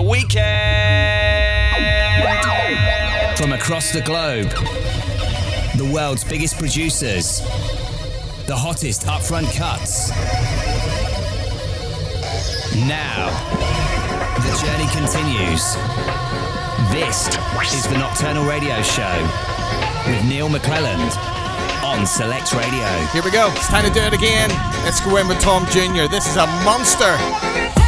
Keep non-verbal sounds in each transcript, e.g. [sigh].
the weekend. From across the globe, the world's biggest producers, the hottest upfront cuts. Now, the journey continues. This is the Nocturnal Radio Show with Neil McClelland on Select Radio. Here we go. It's time to do it again. Let's go in with Tom Jr. This is a monster.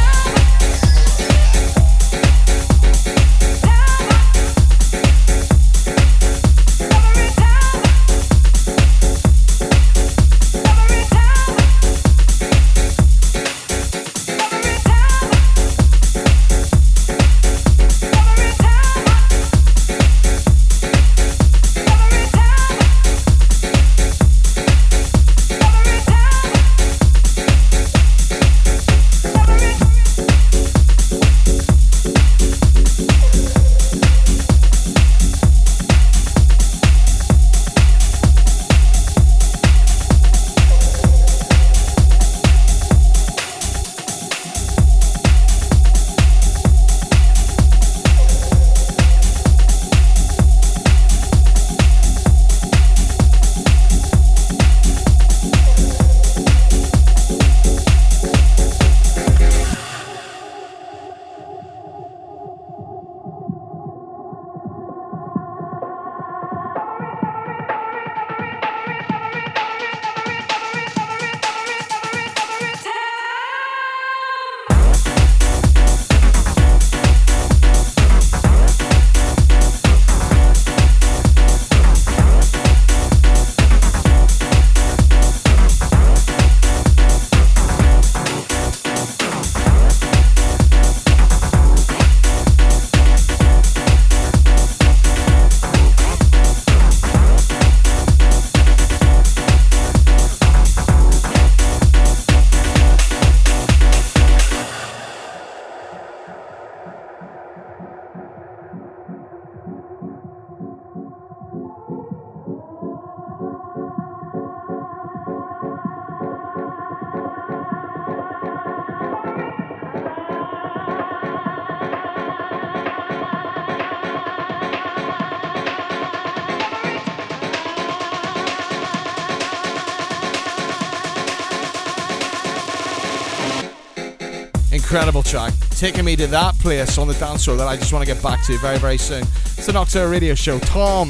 Taking me to that place on the dance floor that I just want to get back to very, very soon. It's the Nocturne Radio Show. Tom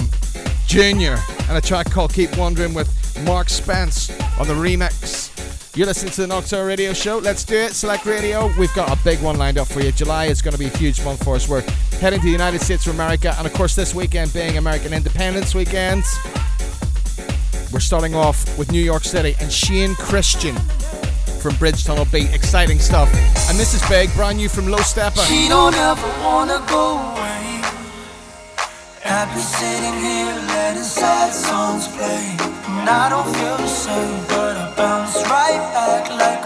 Jr. and a track called Keep Wondering with Mark Spence on the remix. You're listening to the Nocturne Radio Show. Let's do it. Select Radio. We've got a big one lined up for you. July is going to be a huge month for us. We're heading to the United States of America, and of course, this weekend being American Independence Weekend, we're starting off with New York City and Shane Christian from Bridge Tunnel Beat. Exciting stuff. And this is big, brand new from Low Steppa. She don't ever wanna go away. Happy sitting here letting sad songs play. And I don't feel the same, but I bounce right back like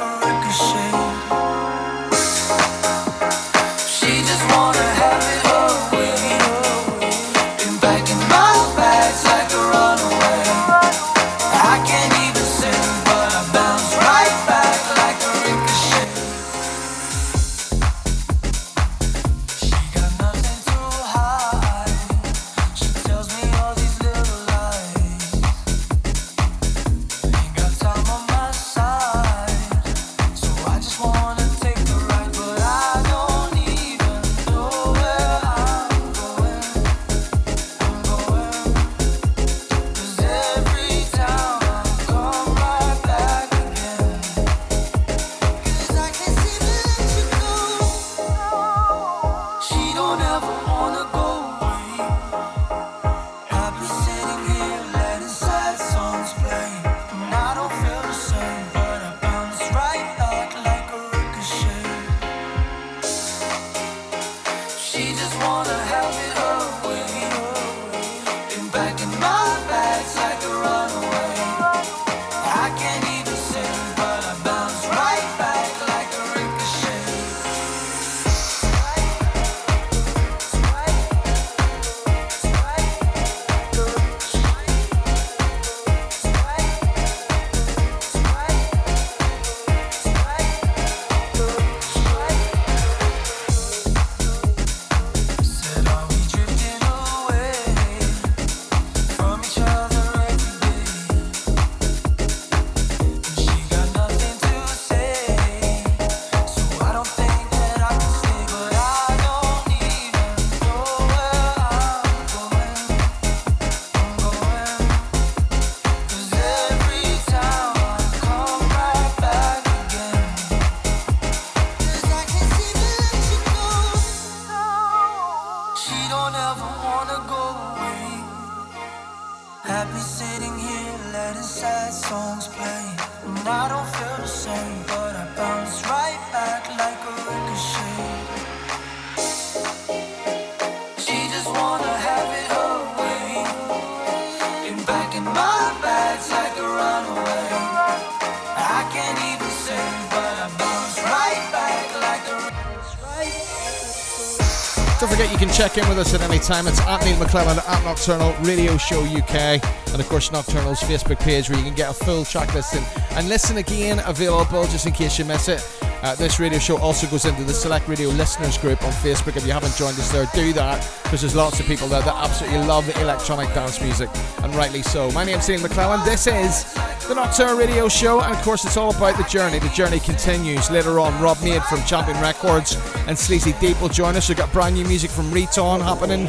check in with us at any time. It's at Neil McClelland at Nocturnal Radio Show UK. And of course, Nocturnal's Facebook page where you can get a full track listing and listen again available just in case you miss it. Uh, this radio show also goes into the Select Radio listeners group on Facebook. If you haven't joined us there, do that because there's lots of people there that absolutely love electronic dance music, and rightly so. My name's Neil McClelland. This is the Nocturnal Radio Show, and of course, it's all about the journey. The journey continues. Later on, Rob Mead from Champion Records and Sleazy Deep will join us. We've got brand new music from Reton happening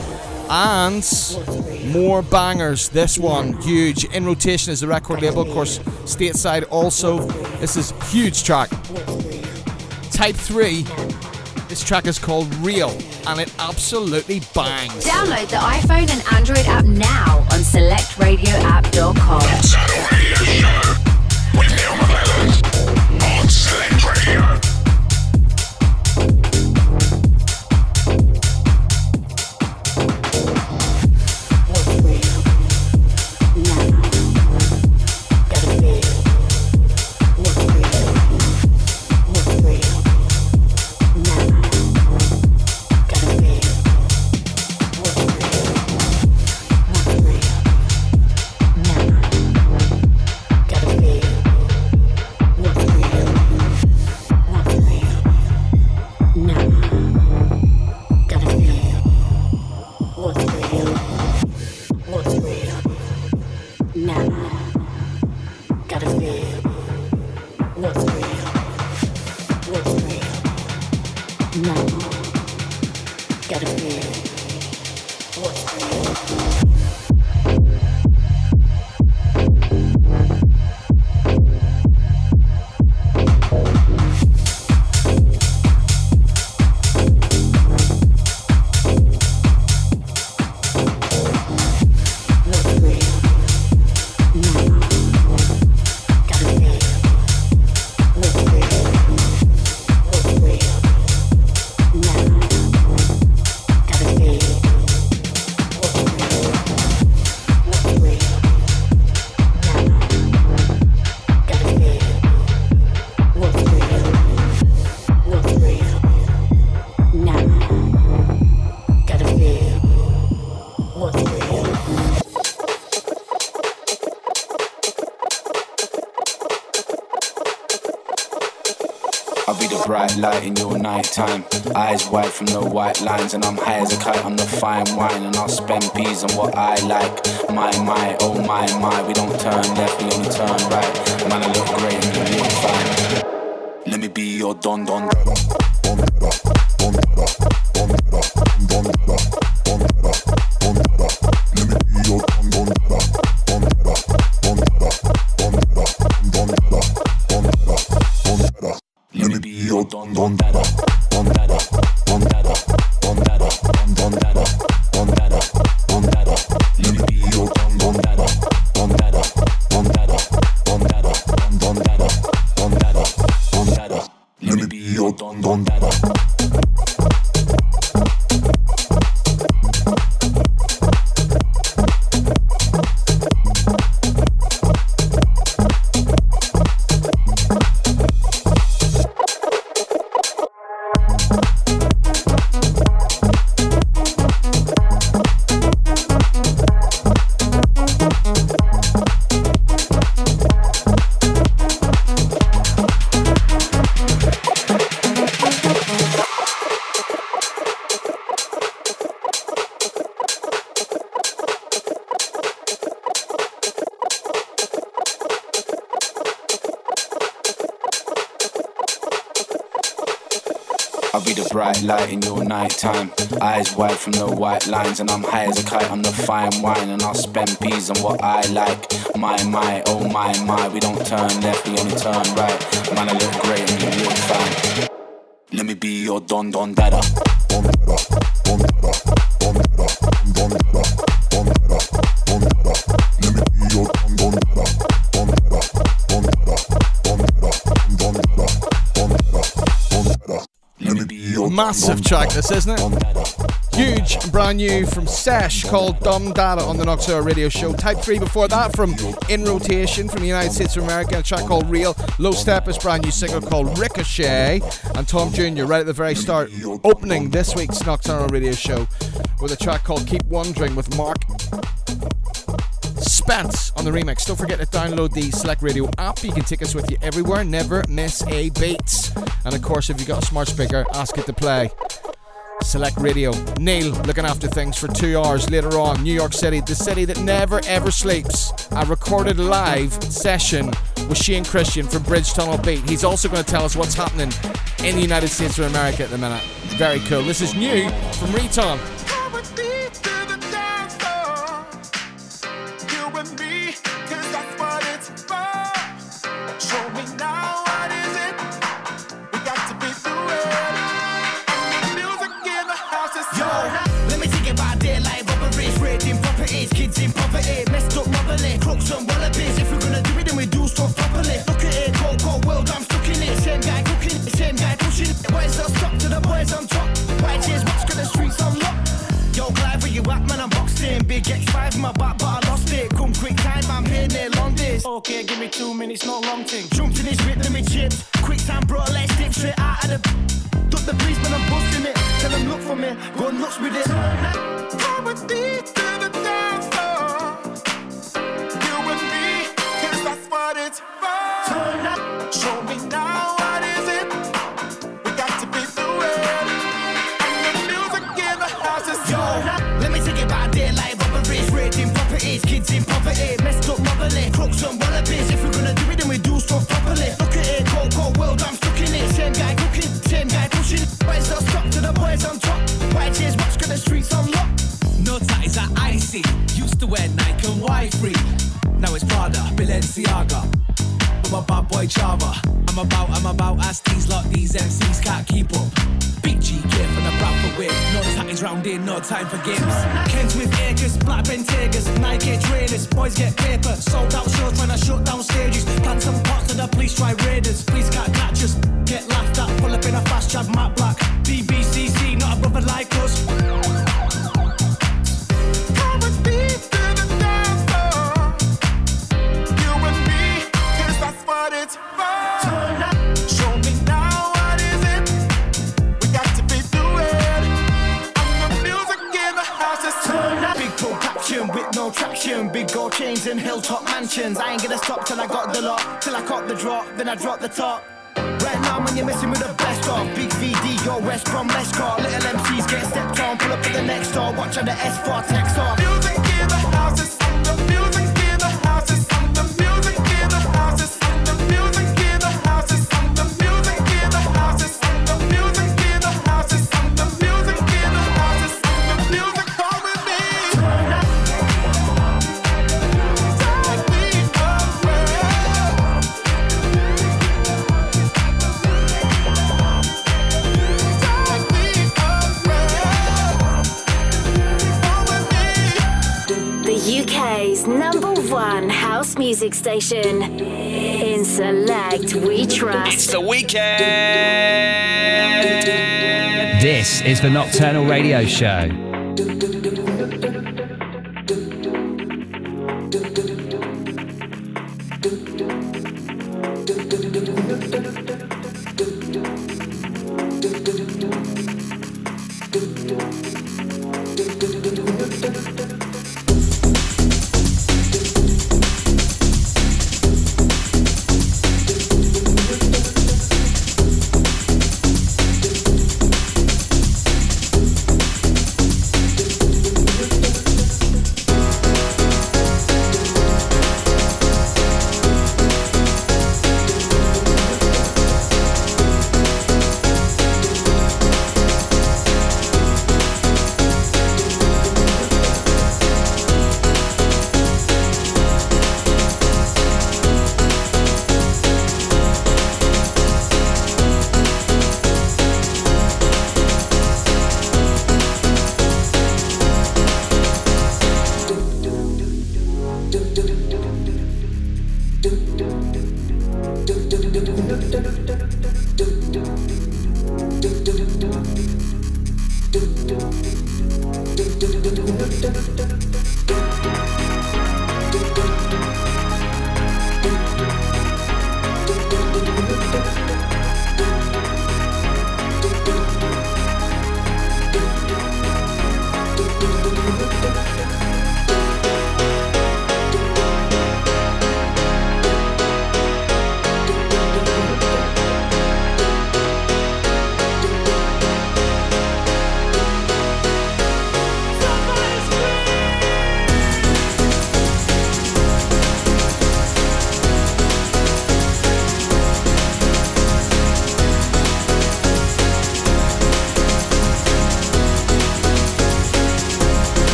and more bangers. This one, huge. In rotation is the record label, of course, stateside also. This is huge track. Type 3. This track is called Real and it absolutely bangs. Download the iPhone and Android app now on selectradioapp.com. Eyes wide from the white lines, and I'm high as a kite on the fine wine. And I'll spend peas on what I like. My, my, oh my, my. We don't turn left, we only turn right. Man, I look great and you look fine. Let me be your don don. Let and I'm high as a kite on the fine wine and I'll spend P's on what I like. My, my, oh my, my, we don't turn left, we only turn right. Man, I look great and you look fine. Let me be your don don dada. Don dada, don dada, don dada, don dada, don dada, don dada. Let me be your don don dada, don dada, don dada, don dada, don dada, don dada, don dada. Let me be your massive track. This isn't it. Huge brand new from Sesh called Don Dada on the Nocturne Radio Show. Type 3 before that from In Rotation from the United States of America, a track called Real. Low Steppa's brand new single called Ricochet. And Tom Jr. right at the very start, opening this week's Nocturnal Radio Show with a track called Keep Wondering with Mark Spence on the remix. Don't forget to download the Select Radio app. You can take us with you everywhere. Never miss a beat. And of course, if you've got a smart speaker, ask it to play. Select Radio. Neil looking after things for two hours later on. New York City, the city that never ever sleeps. A recorded live session with Shane Christian from Bridge Tunnel Beat. He's also going to tell us what's happening in the United States of America at the minute. Very cool. This is new from Reton. Music station. In Select, we trust. It's the weekend. This is the Nocturnal Radio Show.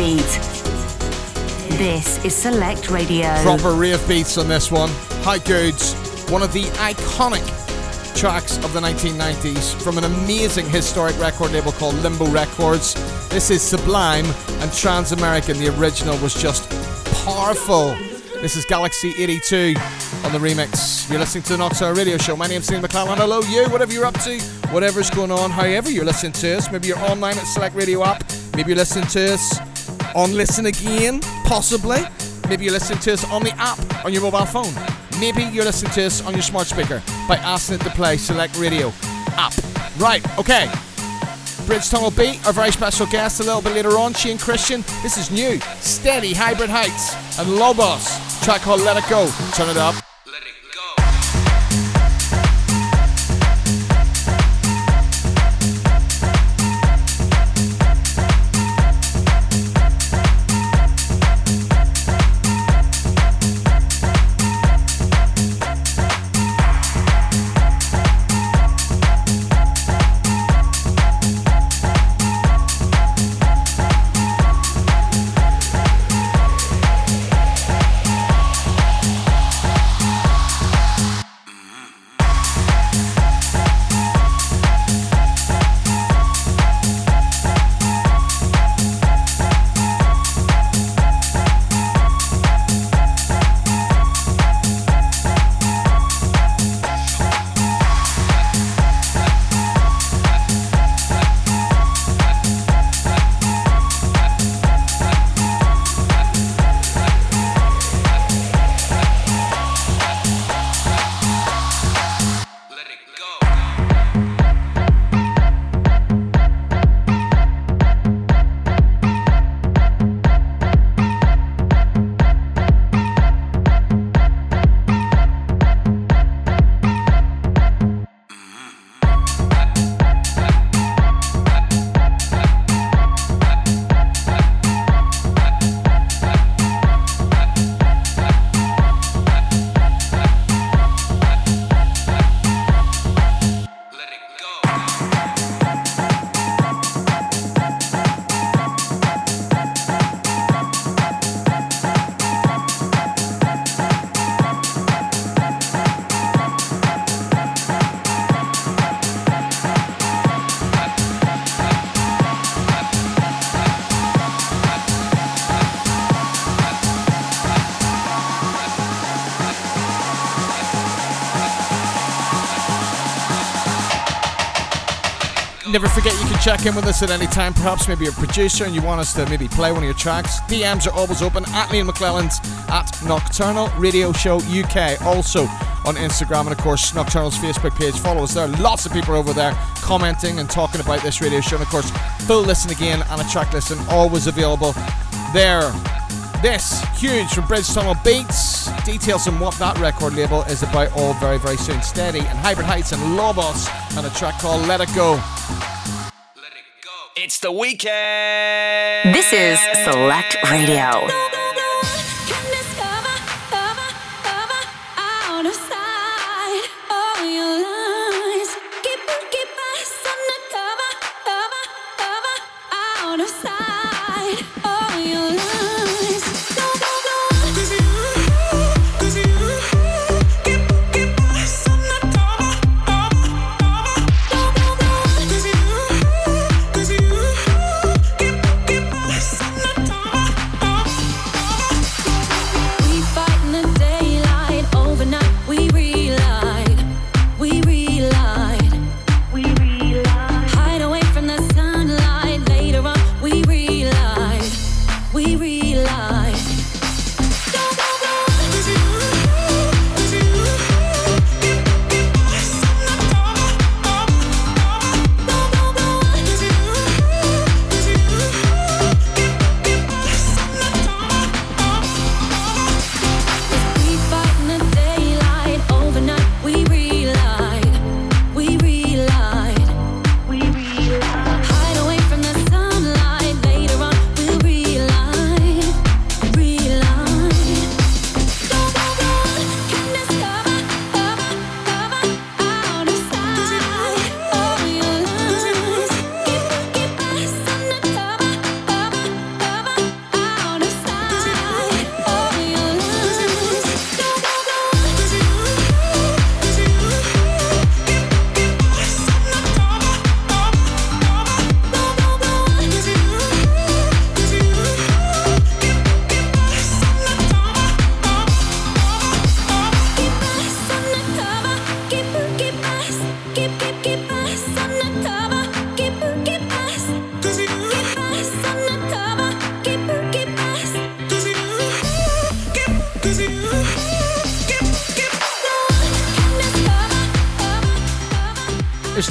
Beat. This is Select Radio. Proper rave beats on this one. How good's one of the iconic tracks of the 1990s from an amazing historic record label called Limbo Records. This is Sublime and Trans American. The original was just powerful. This is Galaxy 82 on the remix. You're listening to the Nocturne Radio Show. My name's Steve McClelland. Hello, you, whatever you're up to, whatever's going on, however you're listening to us. Maybe you're online at Select Radio app. Maybe you're listening to us on Listen Again, possibly. Maybe you're listening to us on the app on your mobile phone. Maybe you're listening to us on your smart speaker by asking it to play Select Radio app. Right, okay. Bridge Tunnel Beat, our very special guest a little bit later on, Shane Christian. This is new, steady hybrid heights, and Lobos, track called Let It Go. Turn it up. Never forget you can check in with us at any time. Perhaps maybe you're a producer and you want us to maybe play one of your tracks. DMs are always open at Neil McClelland's at Nocturnal Radio Show UK. Also on Instagram and of course Nocturnal's Facebook page. Follow us there. Lots of people over there commenting and talking about this radio show. And of course, full listen again and a track listen always available there This, huge from Bridge Tunnel Beats. Details on what that record label is about all very, very soon. Steady and Hybrid Heights and Lobos and a track called Let It Go. The weekend. This is Select Radio.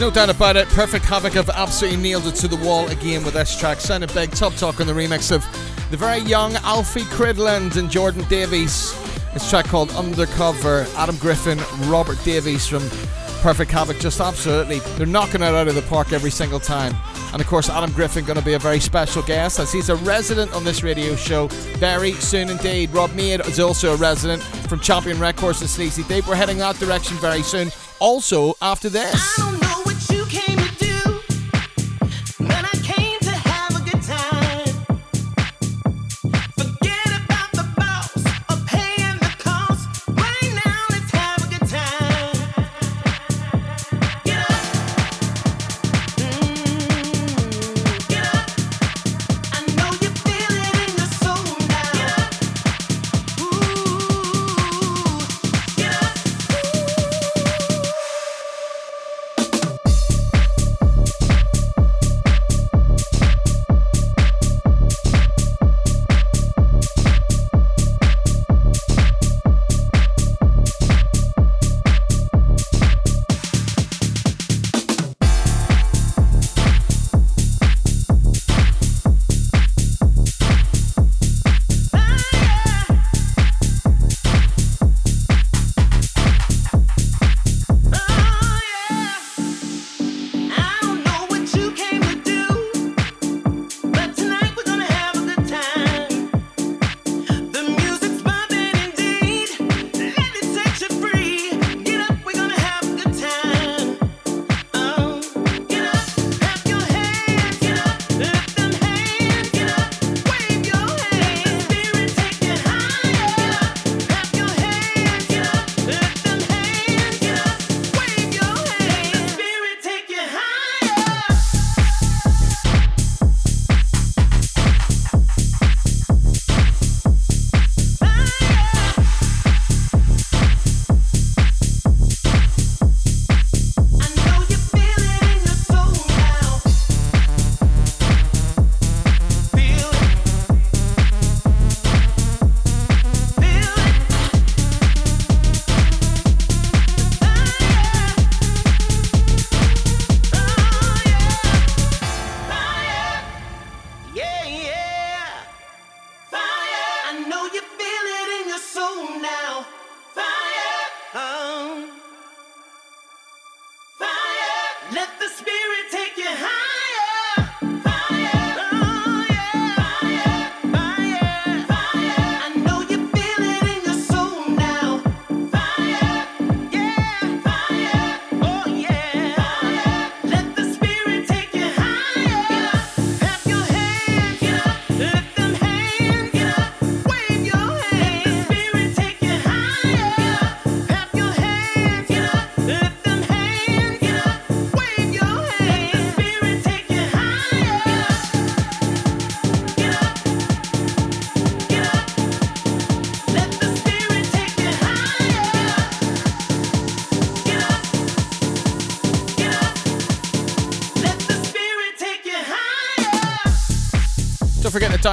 No doubt about it. Perfect Havoc have absolutely nailed it to the wall again with this track. Sounded big. Top Talk on the remix of the very young Alfie Cridland and Jordan Davies. This track called Undercover. Adam Griffin, Robert Davies from Perfect Havoc. Just absolutely. They're knocking it out of the park every single time. And of course, Adam Griffin going to be a very special guest as he's a resident on this radio show very soon indeed. Rob Mead is also a resident from Champion Records and Sleazy Deep. We're heading that direction very soon. Also, after this.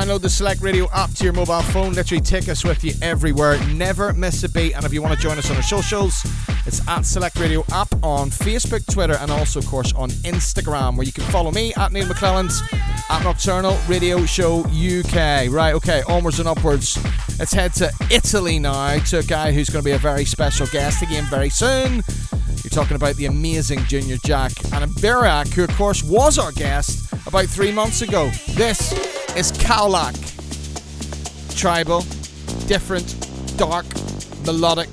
Download the Select Radio app to your mobile phone. Literally take us with you everywhere. Never miss a beat. And if you want to join us on our socials, it's at Select Radio app on Facebook, Twitter, and also, of course, on Instagram, where you can follow me at Neil McClelland's at Nocturnal Radio Show UK. Right, okay, onwards and upwards. Let's head to Italy now to a guy who's going to be a very special guest again very soon. You're talking about the amazing Junior Jack and Birak, who, of course, was our guest about three months ago. This is Kaolack. Tribal, different, dark, melodic,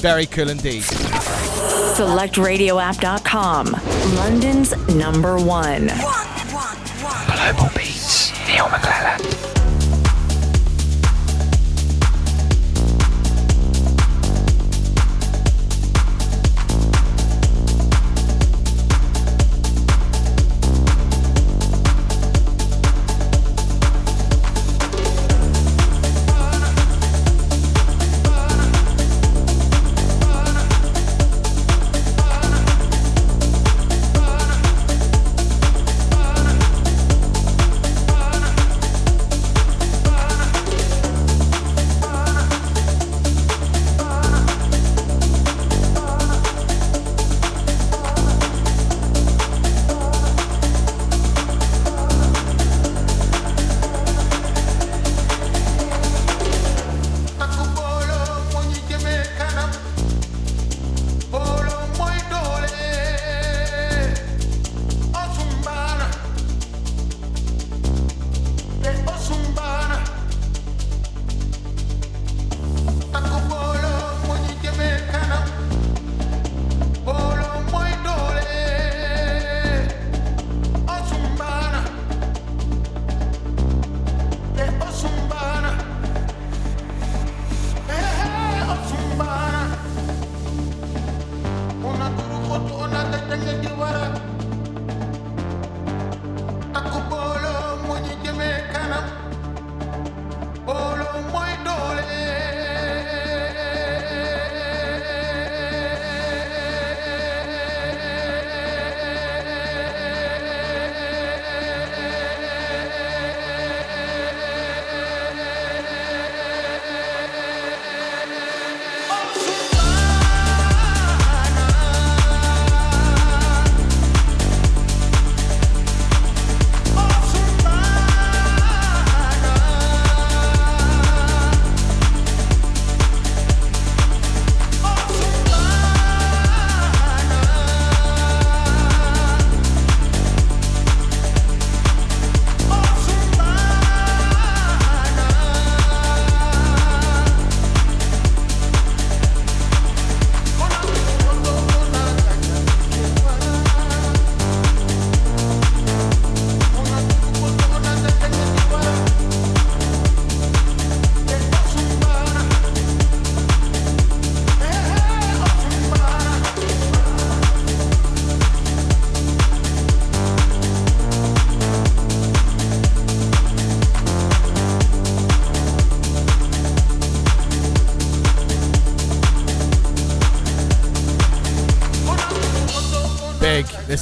very cool indeed. SelectRadioApp.com, London's number one. Global Beats, Neil McClelland.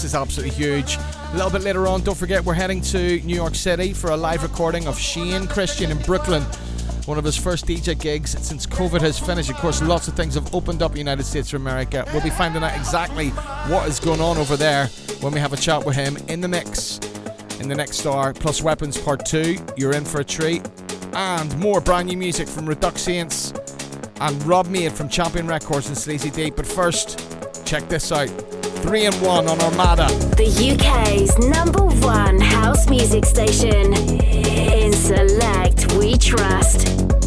Is absolutely huge. A little bit later on, don't forget we're heading to New York City for a live recording of Shane Christian in Brooklyn. One of his first DJ gigs since COVID has finished. Of course, lots of things have opened up in the United States of America. We'll be finding out exactly what is going on over there when we have a chat with him in the mix in the next hour. Plus Weapons Part 2, you're in for a treat. And more brand new music from Redux Saints and Rob Made from Champion Records and Sleazy Deep. But first, check this out. Three and one on Armada. The UK's number one house music station. In Select, we trust.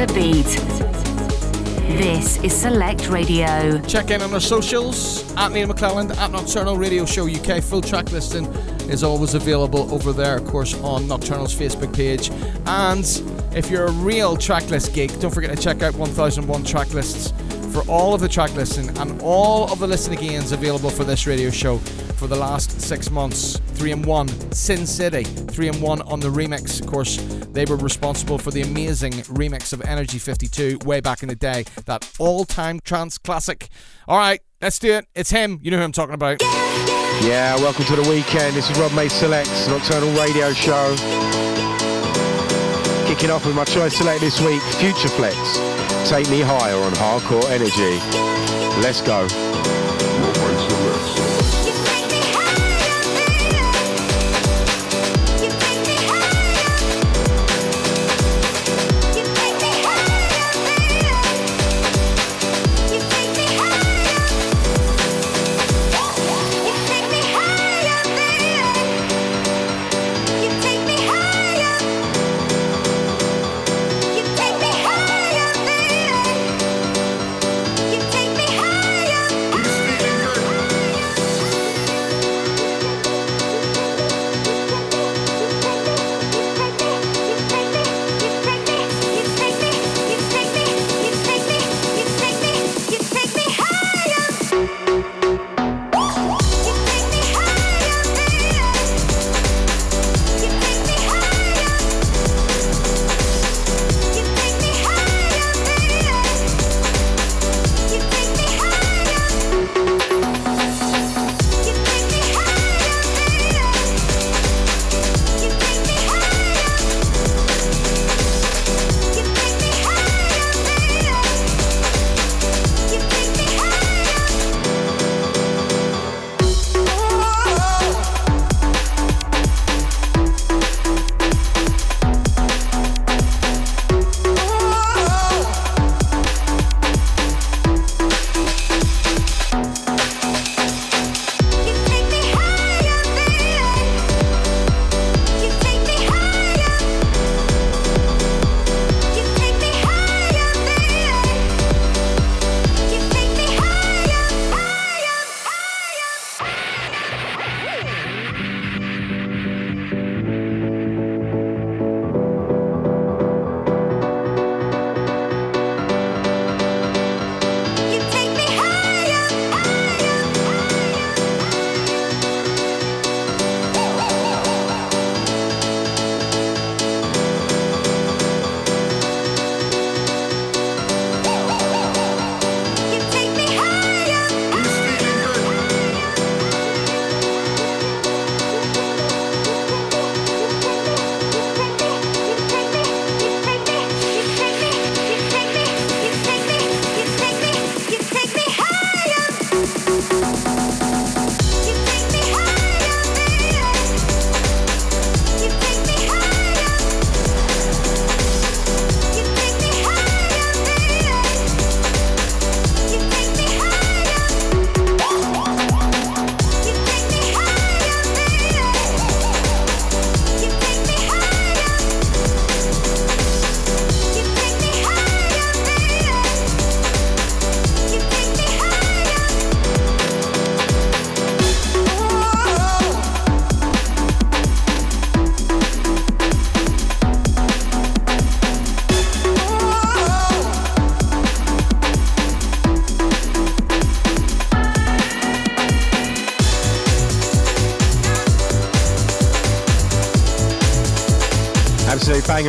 A beat. This is Select Radio. Check in on our socials at Neil McClelland at Nocturnal Radio Show UK. Full track listing is always available over there, of course, on Nocturnal's Facebook page. And if you're a real tracklist geek, don't forget to check out 1001 Tracklists for all of the track listing and all of the listening gains available for this radio show for the last six months. Three and one, Sin City. Three and one on the remix, of course they were responsible for the amazing remix of Energy 52 way back in the day, that all time trance classic. All right, let's do it. It's him. You know who I'm talking about. Yeah, welcome to the weekend. This is Rob Made Selects, Nocturnal Radio Show. Kicking off with my choice select this week, Future Flex. Take me higher on hardcore energy. Let's go.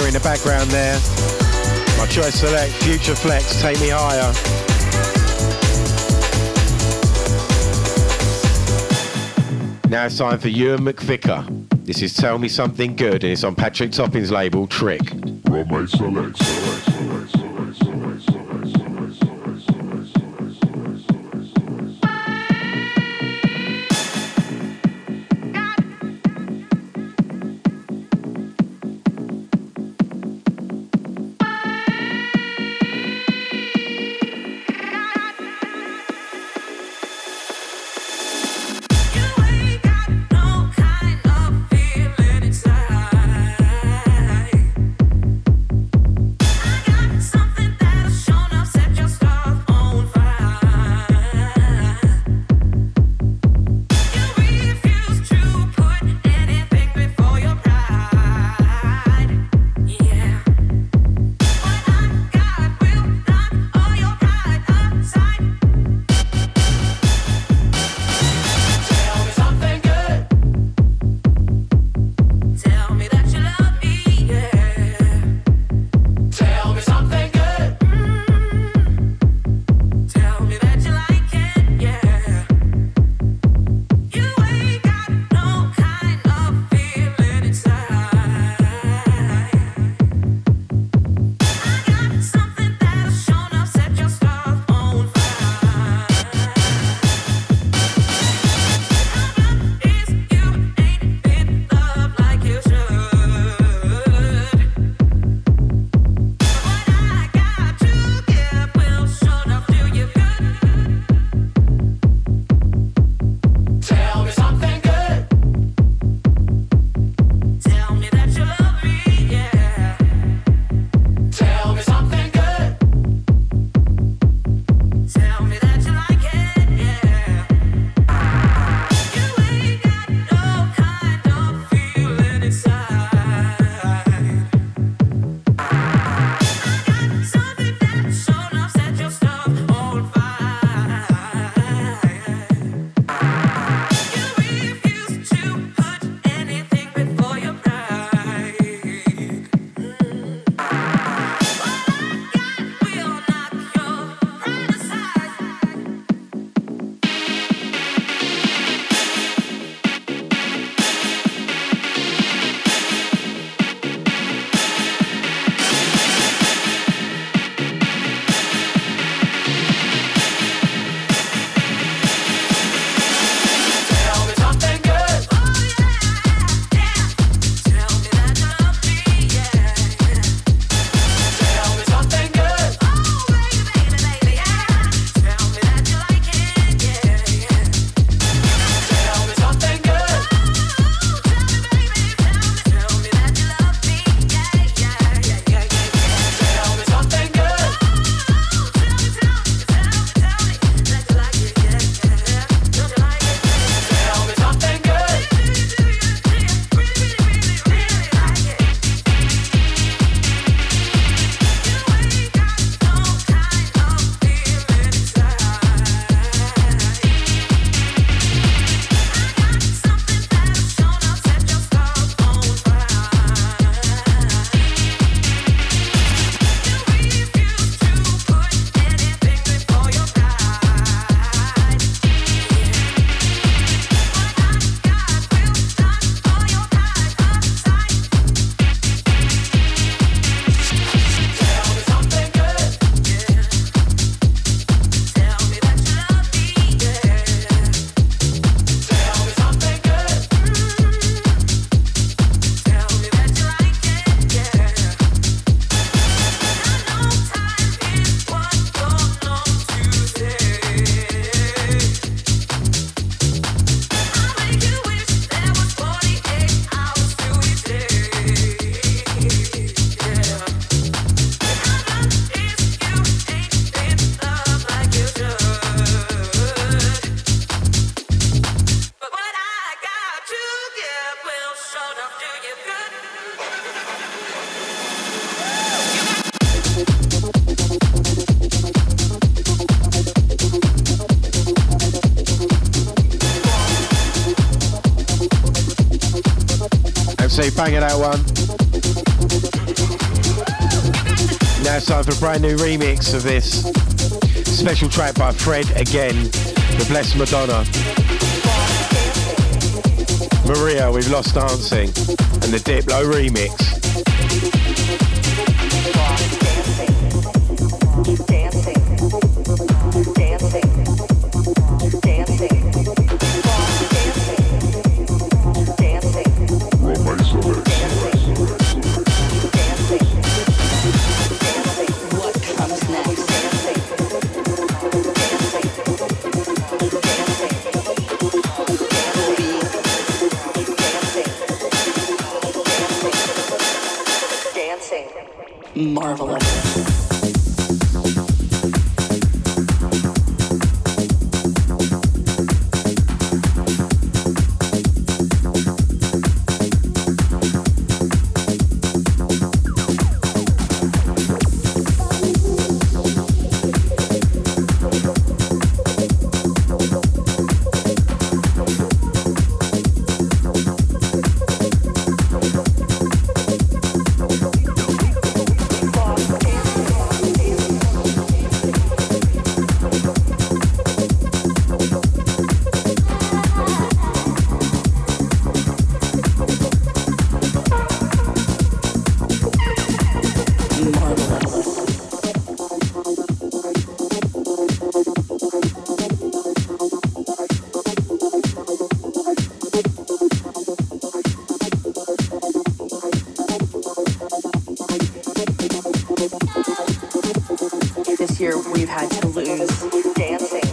In the background there. My choice select, Future Flex, Take Me Higher. Now it's time for Ewan McVicar. This is Tell Me Something Good and it's on Patrick Topping's label Trick. Select, banging out one. Now it's time for a brand new remix of this special track by Fred again, The Blessed Madonna. Marea, we've lost dancing, and the Diplo remix. This year we've had to lose dancing.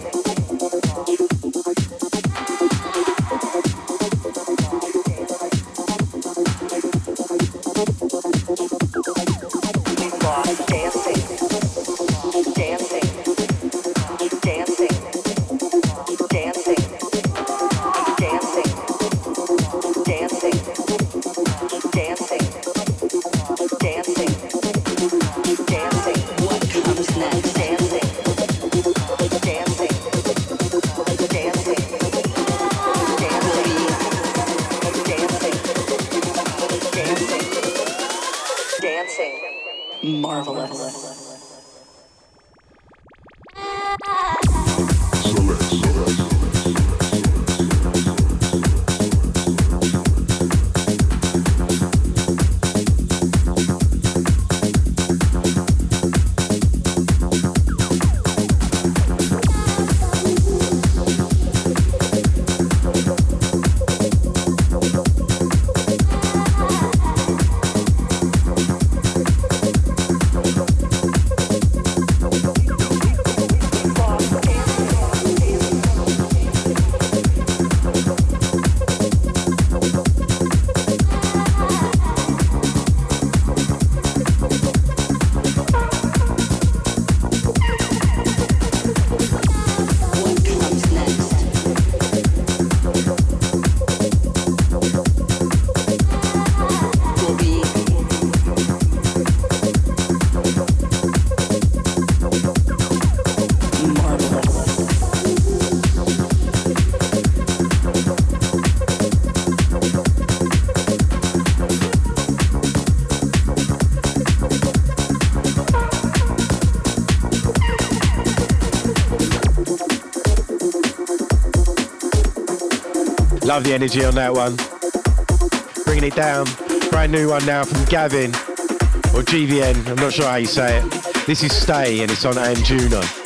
Love the energy on that one. Bringing it down. Brand new one now from Gavin, or GVN, I'm not sure how you say it. This is Stay and it's on Anjuna. absolute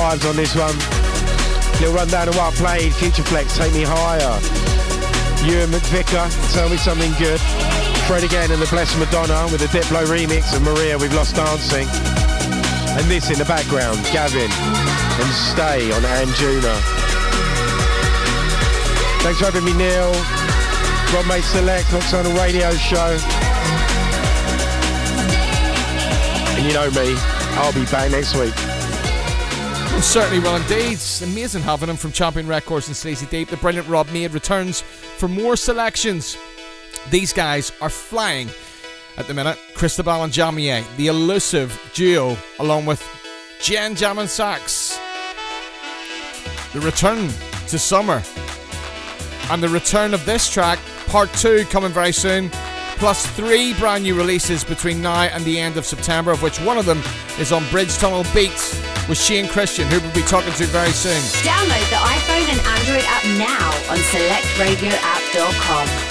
vibes on this one. Little rundown of what I played. Future Flex, Take Me Higher. Ewan McVicar, Tell Me Something Good. Fred again and the Blessed Madonna with a Diplo remix of Marea We've Lost Dancing. And this in the background, Gavin and Stay on Anjuna. Thanks for having me, Neil. Rob Made Select, Nocturnal Radio Show. And you know me, I'll be back next week. Certainly will indeed. Amazing having him from Champion Records and Sleazy Deep. The brilliant Rob Made returns for more selections. These guys are flying at the minute. Cristobal and Jamier, the elusive duo, along with Jen Jam and Sax. The return to summer. And the return of this track, part two, coming very soon. Plus three brand new releases between now and the end of September, of which one of them is on Bridge Tunnel Beats with Shane Christian, who we'll be talking to very soon. Download the iPhone and Android app now on selectradioapp.com.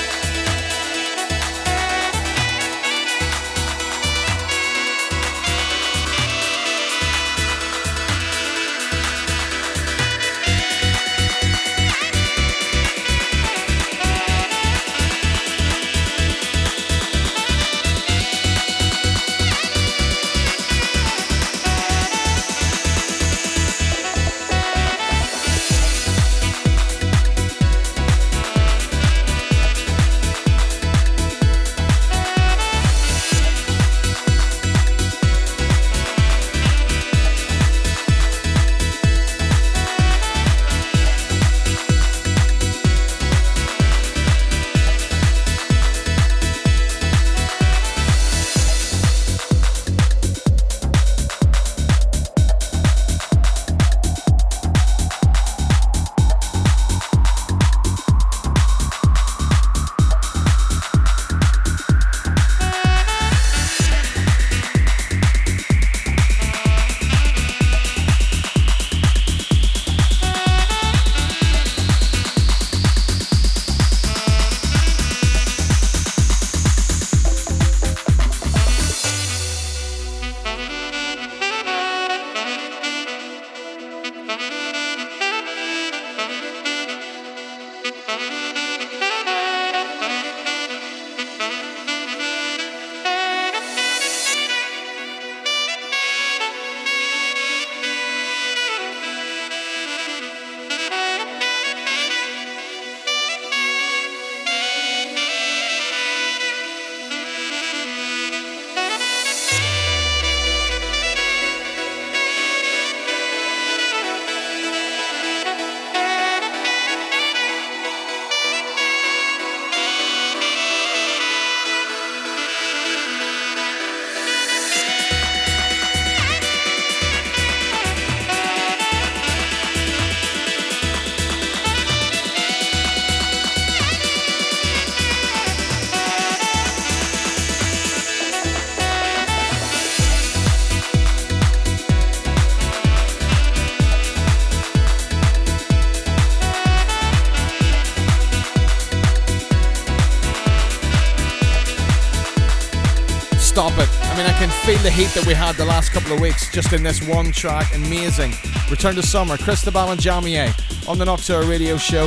the heat that we had the last couple of weeks just in this one track. Amazing. Return to Summer, Cristobal and Jamier on the Nocturne radio show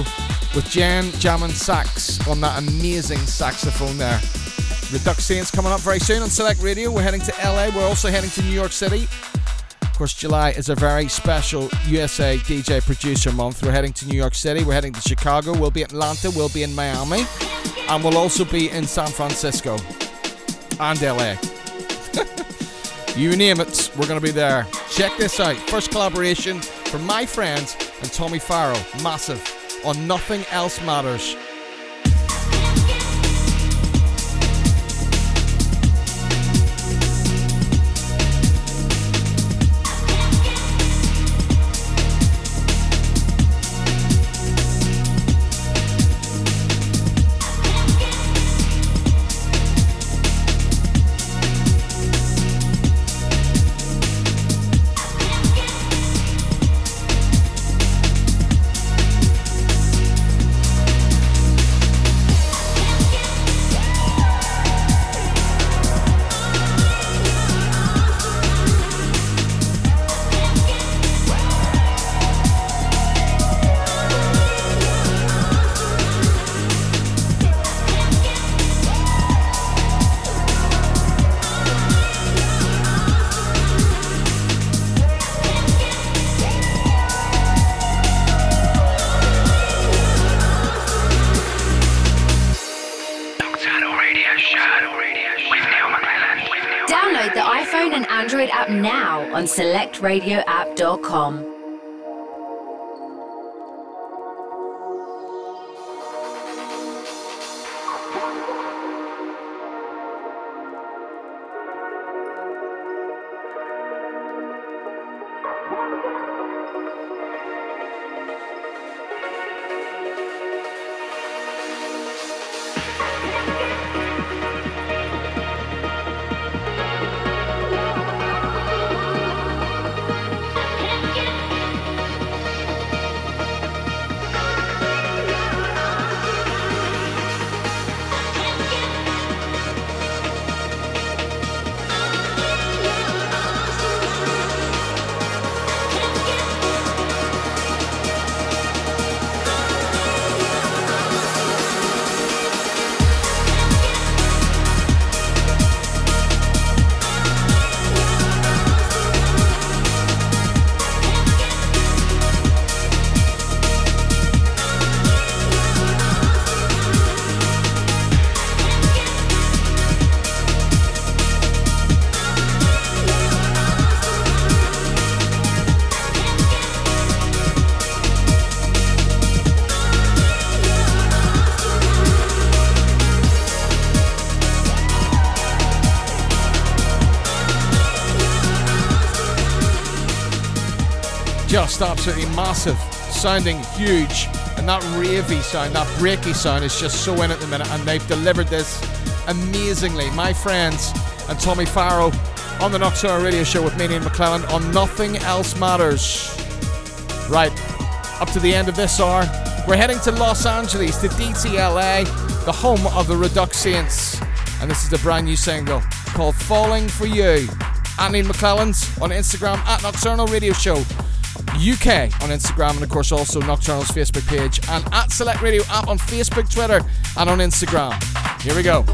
with Jan Jamming Sax on that amazing saxophone there. Redux Saints coming up very soon on Select Radio. We're heading to LA. We're also heading to New York City. Of course, July is a very special USA DJ producer month. We're heading to New York City. We're heading to Chicago. We'll be in Atlanta. We'll be in Miami. And we'll also be in San Francisco and LA. [laughs] you name it, we're going to be there. Check this out. First collaboration from my friends and Tommy Farrell. Massive. On Nothing Else Matters. On selectradioapp.com. absolutely massive, sounding huge. And that ravey sound, that breaky sound is just so in at the minute, and they've delivered this amazingly. My friends and Tommy Farrell on the Nocturne Radio Show with me, Neil McClelland, on Nothing Else Matters. Right, up to the end of this hour, we're heading to Los Angeles, to DTLA, the home of the Redux Saints. And this is the brand new single called Falling for You. Annie McClelland's on Instagram at Nocturnal Radio Show. UK on Instagram, and of course also Nocturnal's Facebook page, and at Select Radio app on Facebook, Twitter, and on Instagram. Here we go.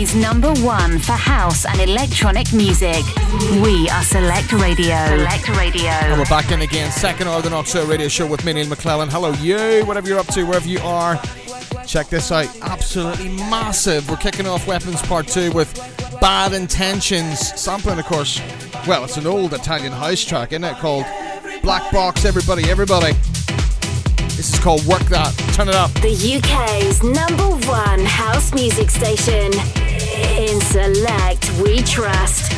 UK's number one for house and electronic music. We are Select Radio. Select Radio. And we're back in again. Second hour of the Knox Radio Show with me, Neil McClelland. Hello, you, whatever you're up to, wherever you are. Check this out. Absolutely massive. We're kicking off Weapons Part 2 with Bad Intentions. Sampling, of course. Well, it's an old Italian house track, isn't it? Called Black Box Everybody, Everybody. This is called Work That. Turn it up. The UK's number one house music station. In Select, we trust.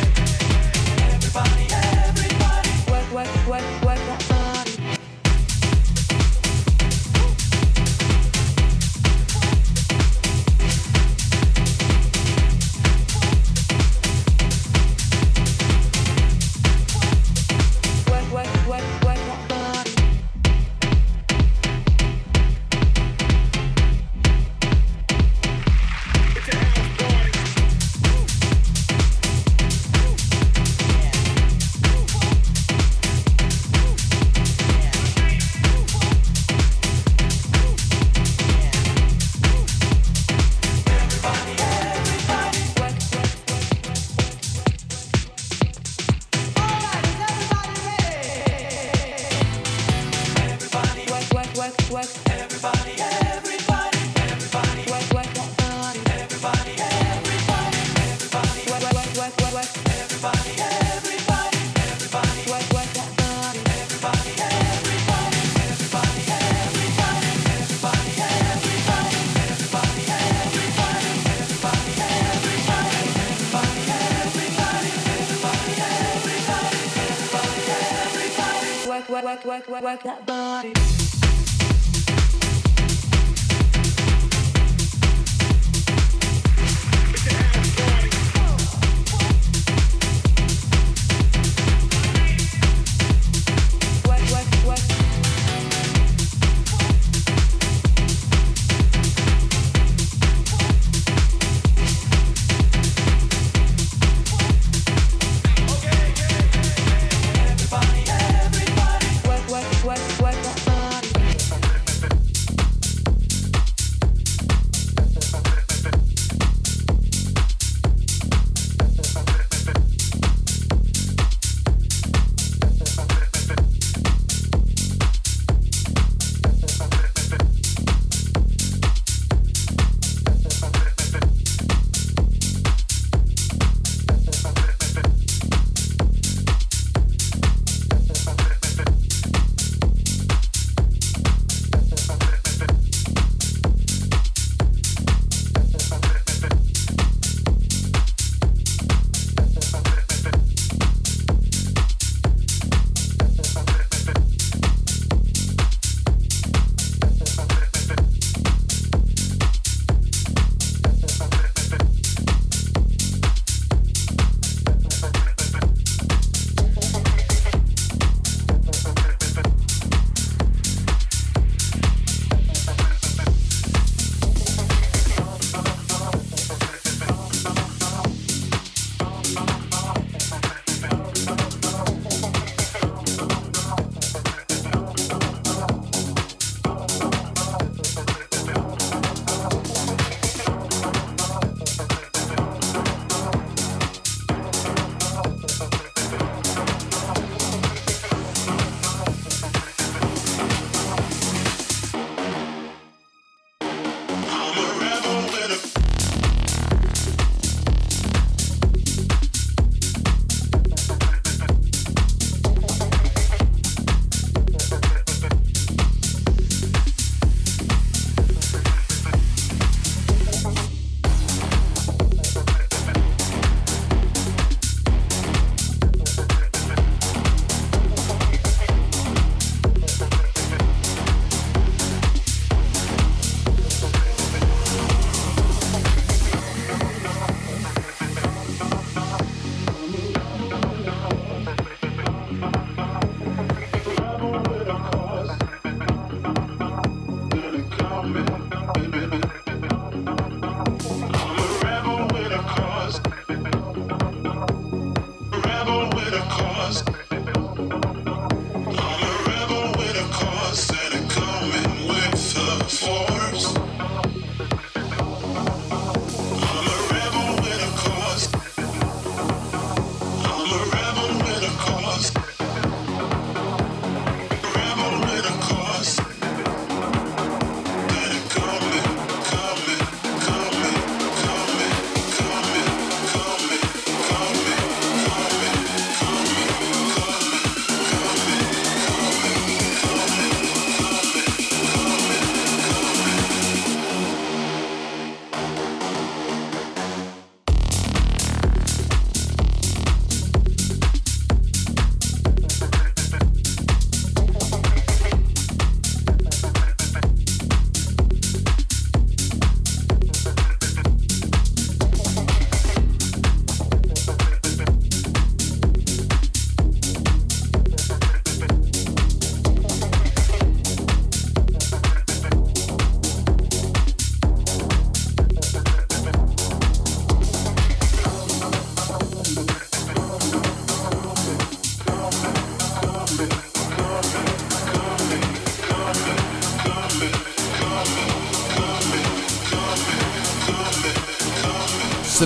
Work, that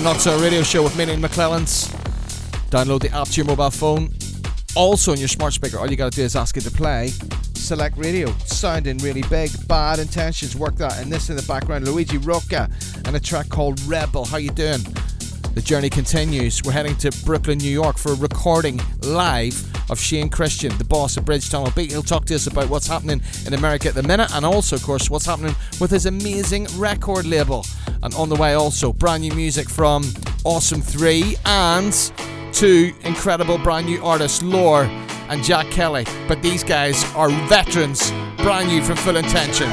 Nocturnal Radio Show with me, and McClelland's. Download the app to your mobile phone. Also on your smart speaker, all you gotta do is ask it to play. Select radio, sounding really big. Bad intentions, work that. And this in the background, Luigi Rocca, and a track called Rebel. How you doing? The journey continues. We're heading to Brooklyn, New York for a recording live of Shane Christian, the boss of Bridge Tunnel Beat. He'll talk to us about what's happening in America at the minute and also, of course, what's happening with his amazing record label. And on the way, also, brand new music from Awesome 3 and two incredible brand new artists, Lore and Jack Kelly. But these guys are veterans, brand new from Full Intention.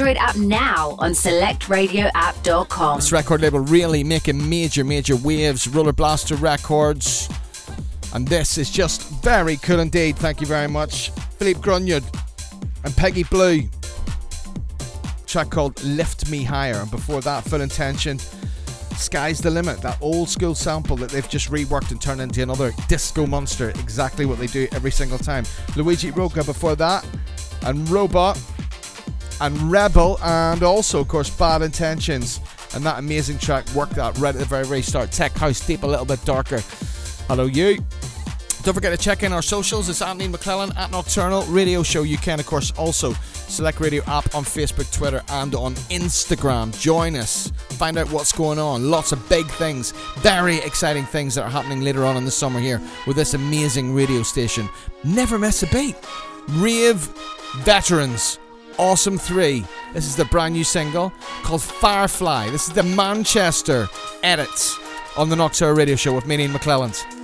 Android app now on selectradioapp.com. This record label really making major, major waves. Roller Blaster Records. And this is just very cool indeed. Thank you very much. Philippe Grunyard and Peggy Blue. Track called Lift Me Higher. And before that, Full Intention. Sky's the Limit, that old school sample that they've just reworked and turned into another disco monster. Exactly what they do every single time. Luigi Rocca before that, and Robot, and Rebel, and also, of course, Bad Intentions. And that amazing track worked out right at the very, very start. Tech House Deep, a little bit darker. Hello, you. Don't forget to check in our socials. It's Anthony McClelland at Nocturnal Radio Show. You can, of course, also select Radio app on Facebook, Twitter, and on Instagram. Join us. Find out what's going on. Lots of big things, very exciting things that are happening later on in the summer here with this amazing radio station. Never miss a beat. Rave Veterans. Awesome 3. This is the brand new single called Firefly. This is the Manchester edits on the Nocturnal Radio Show with me, Ian McClelland.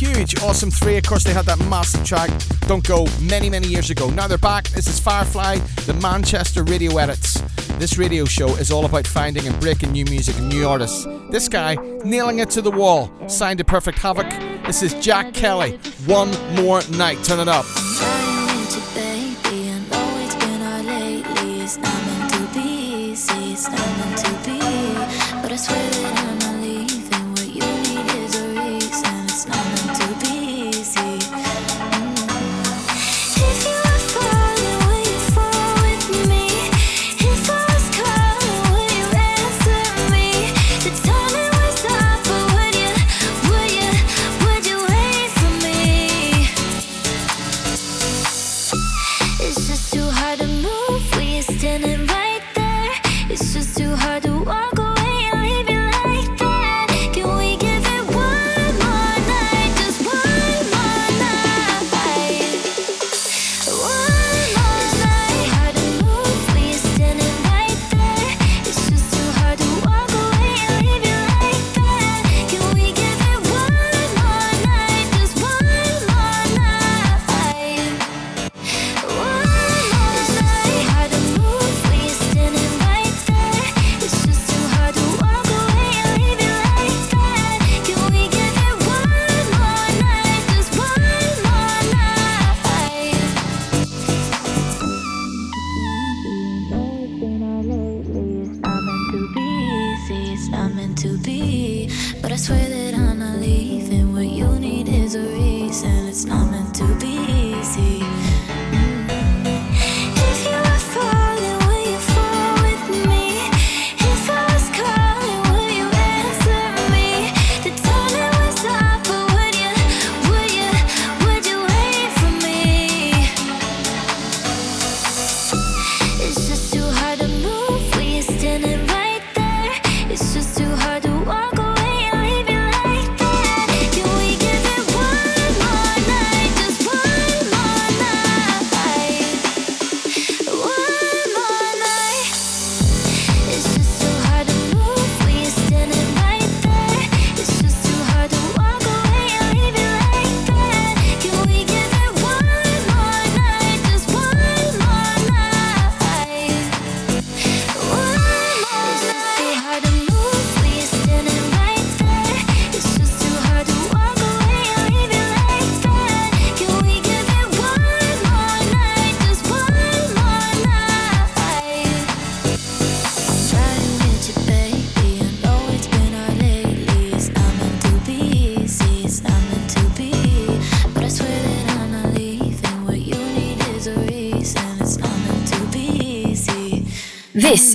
Huge, awesome three. Of course, they had that massive track, Don't Go, many, many years ago. Now they're back. This is Firefly, the Manchester radio edits. This radio show is all about finding and breaking new music and new artists. This guy, nailing it to the wall, signed to Perfect Havoc. This is Jack Kelly. One more night. Turn it up.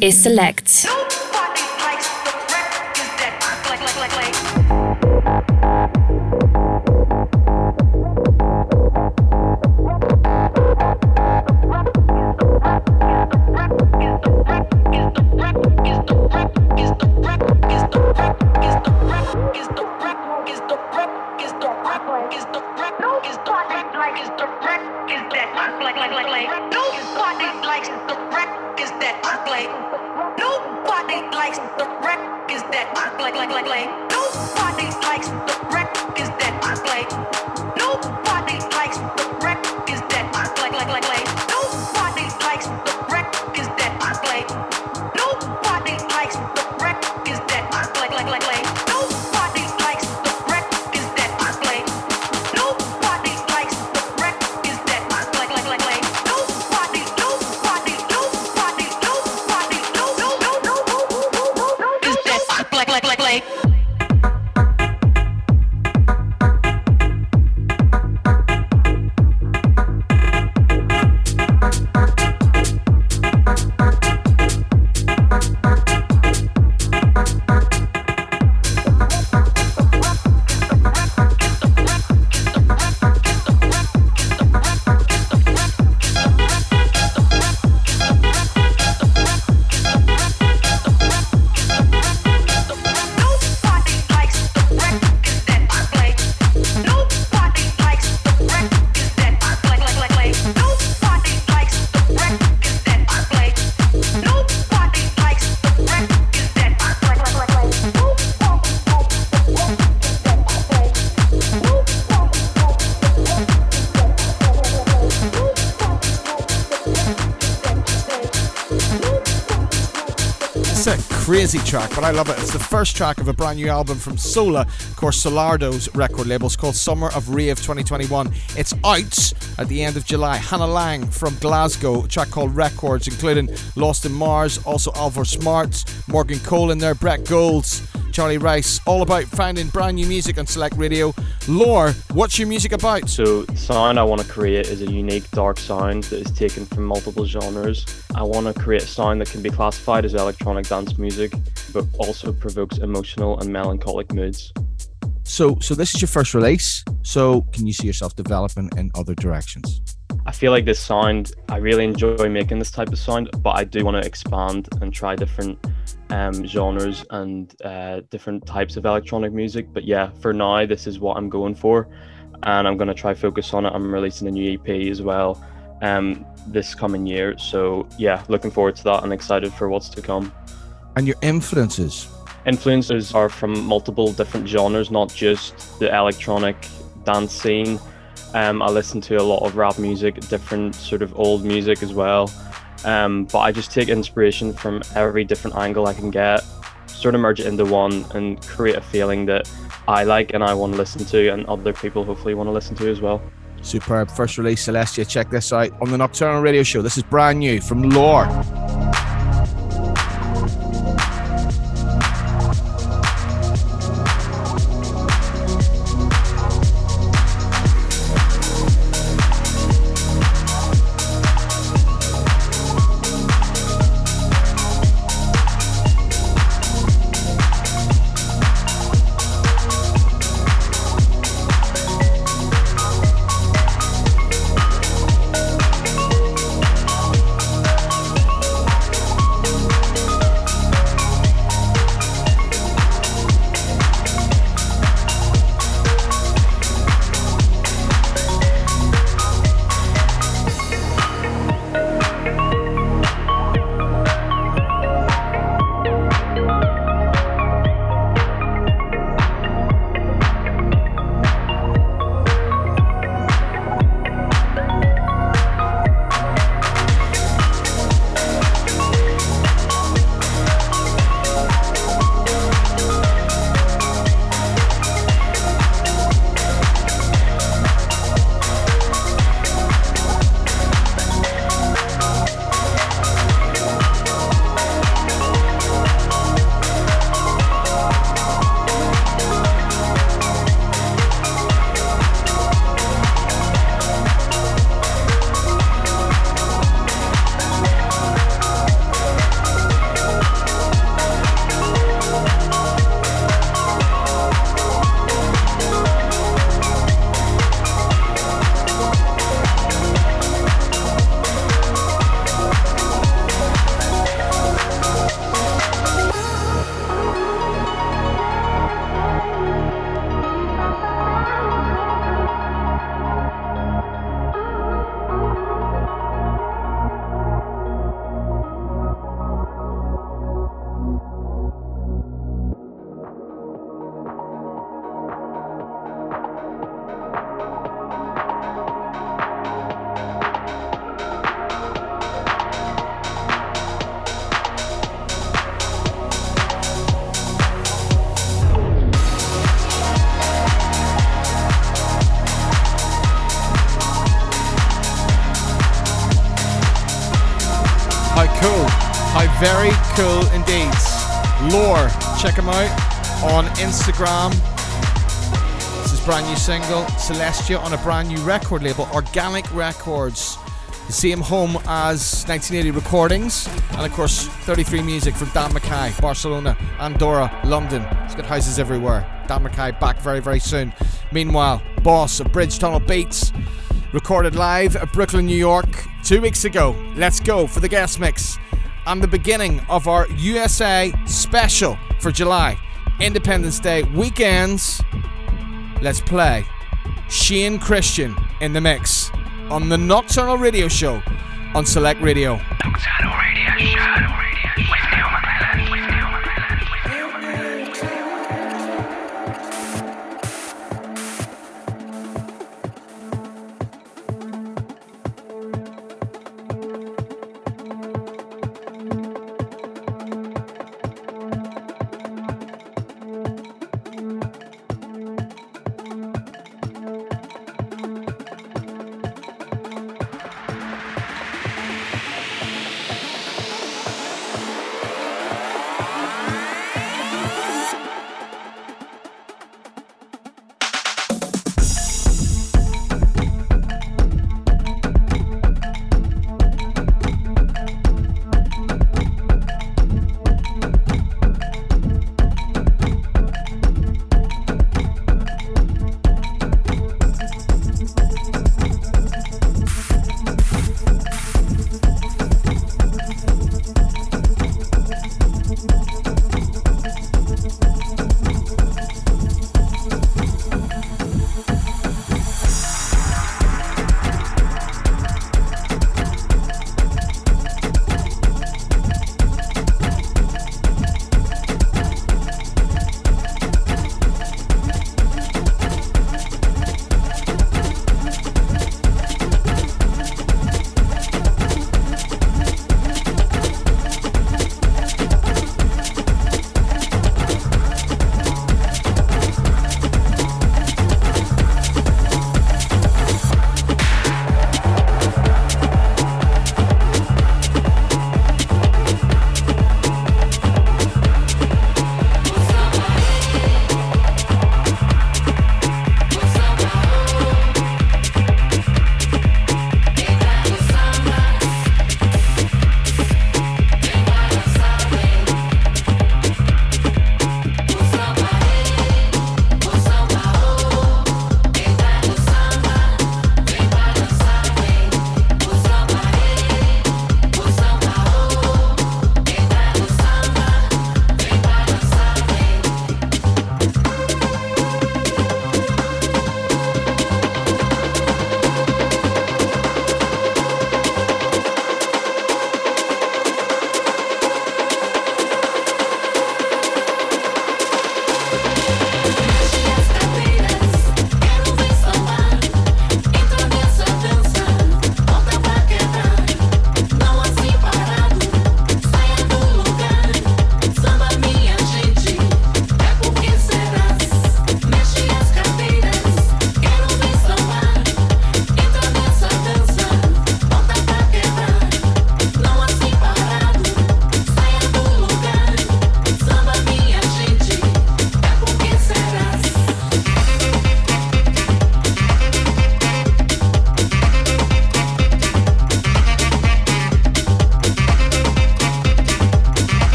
Is Select. Track, but I love it. It's the first track of a brand new album from Sola, of course, Solardo's record label. It's called Summer of Rave 2021. It's out at the end of July. Hannah Laing from Glasgow, track called Records, including Lost in Mars, also Alvar Smart, Morgan Cole in there, Brett Golds. Charlie Rice, all about finding brand new music on Select Radio. Lore, what's your music about? So, the sound I want to create is a unique dark sound that is taken from multiple genres. I want to create a sound that can be classified as electronic dance music, but also provokes emotional and melancholic moods. So, so this is your first release. So, can you see yourself developing in other directions? I feel like this sound, I really enjoy making this type of sound, but I do want to expand and try different um, genres and uh, different types of electronic music. But yeah, for now, this is what I'm going for, and I'm going to try focus on it. I'm releasing a new EP as well um, this coming year. So yeah, looking forward to that and excited for what's to come. And your influences? Influences are from multiple different genres, not just the electronic dance scene. Um, I listen to a lot of rap music, different sort of old music as well. Um, but I just take inspiration from every different angle I can get, sort of merge it into one and create a feeling that I like and I want to listen to, and other people hopefully want to listen to as well. Superb. First release, Celestia. Check this out on the Nocturnal Radio Show. This is brand new from Lore. Check him out on Instagram. This is brand new single, Celestia, on a brand new record label, Organic Records. The same home as 1980 Recordings, and of course 33 Music from Dan Mackay, Barcelona, Andorra, London. He's got houses everywhere. Dan Mackay back very, very soon. Meanwhile, Boss of Bridge Tunnel Beats, recorded live at Brooklyn, New York, two weeks ago. Let's go for the guest mix and the beginning of our USA special for July. Independence Day weekends. Let's play Shane Christian in the mix on the Nocturnal Radio Show on Select Radio.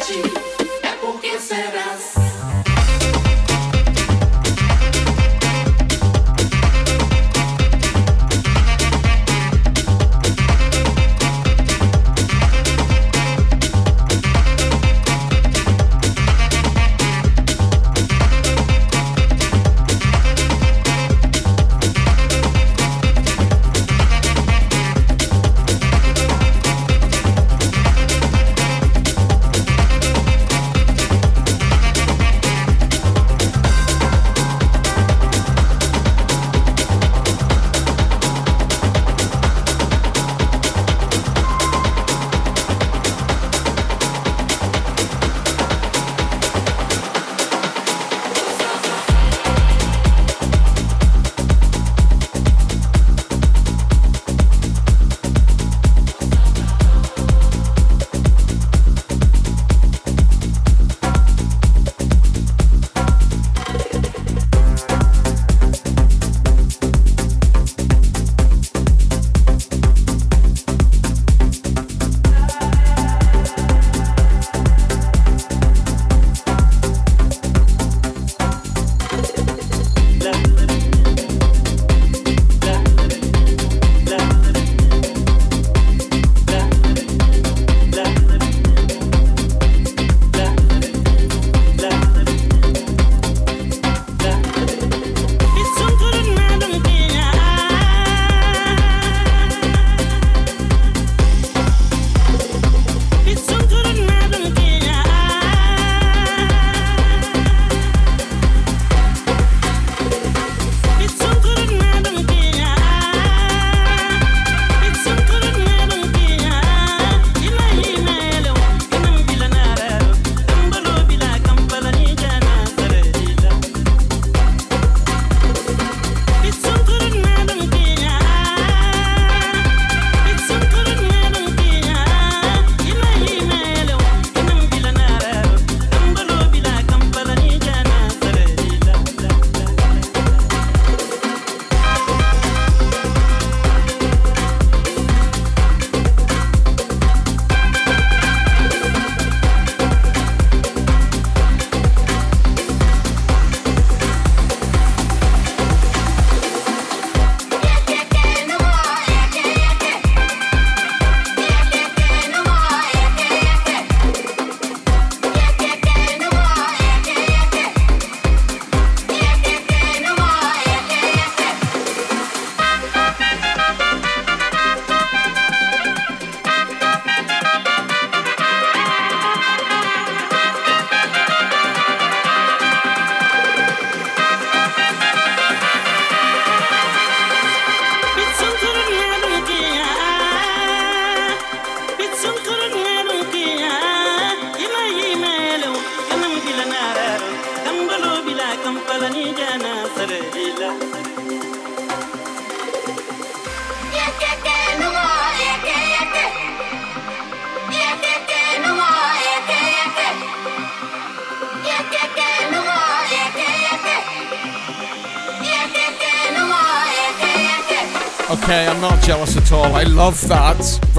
energy.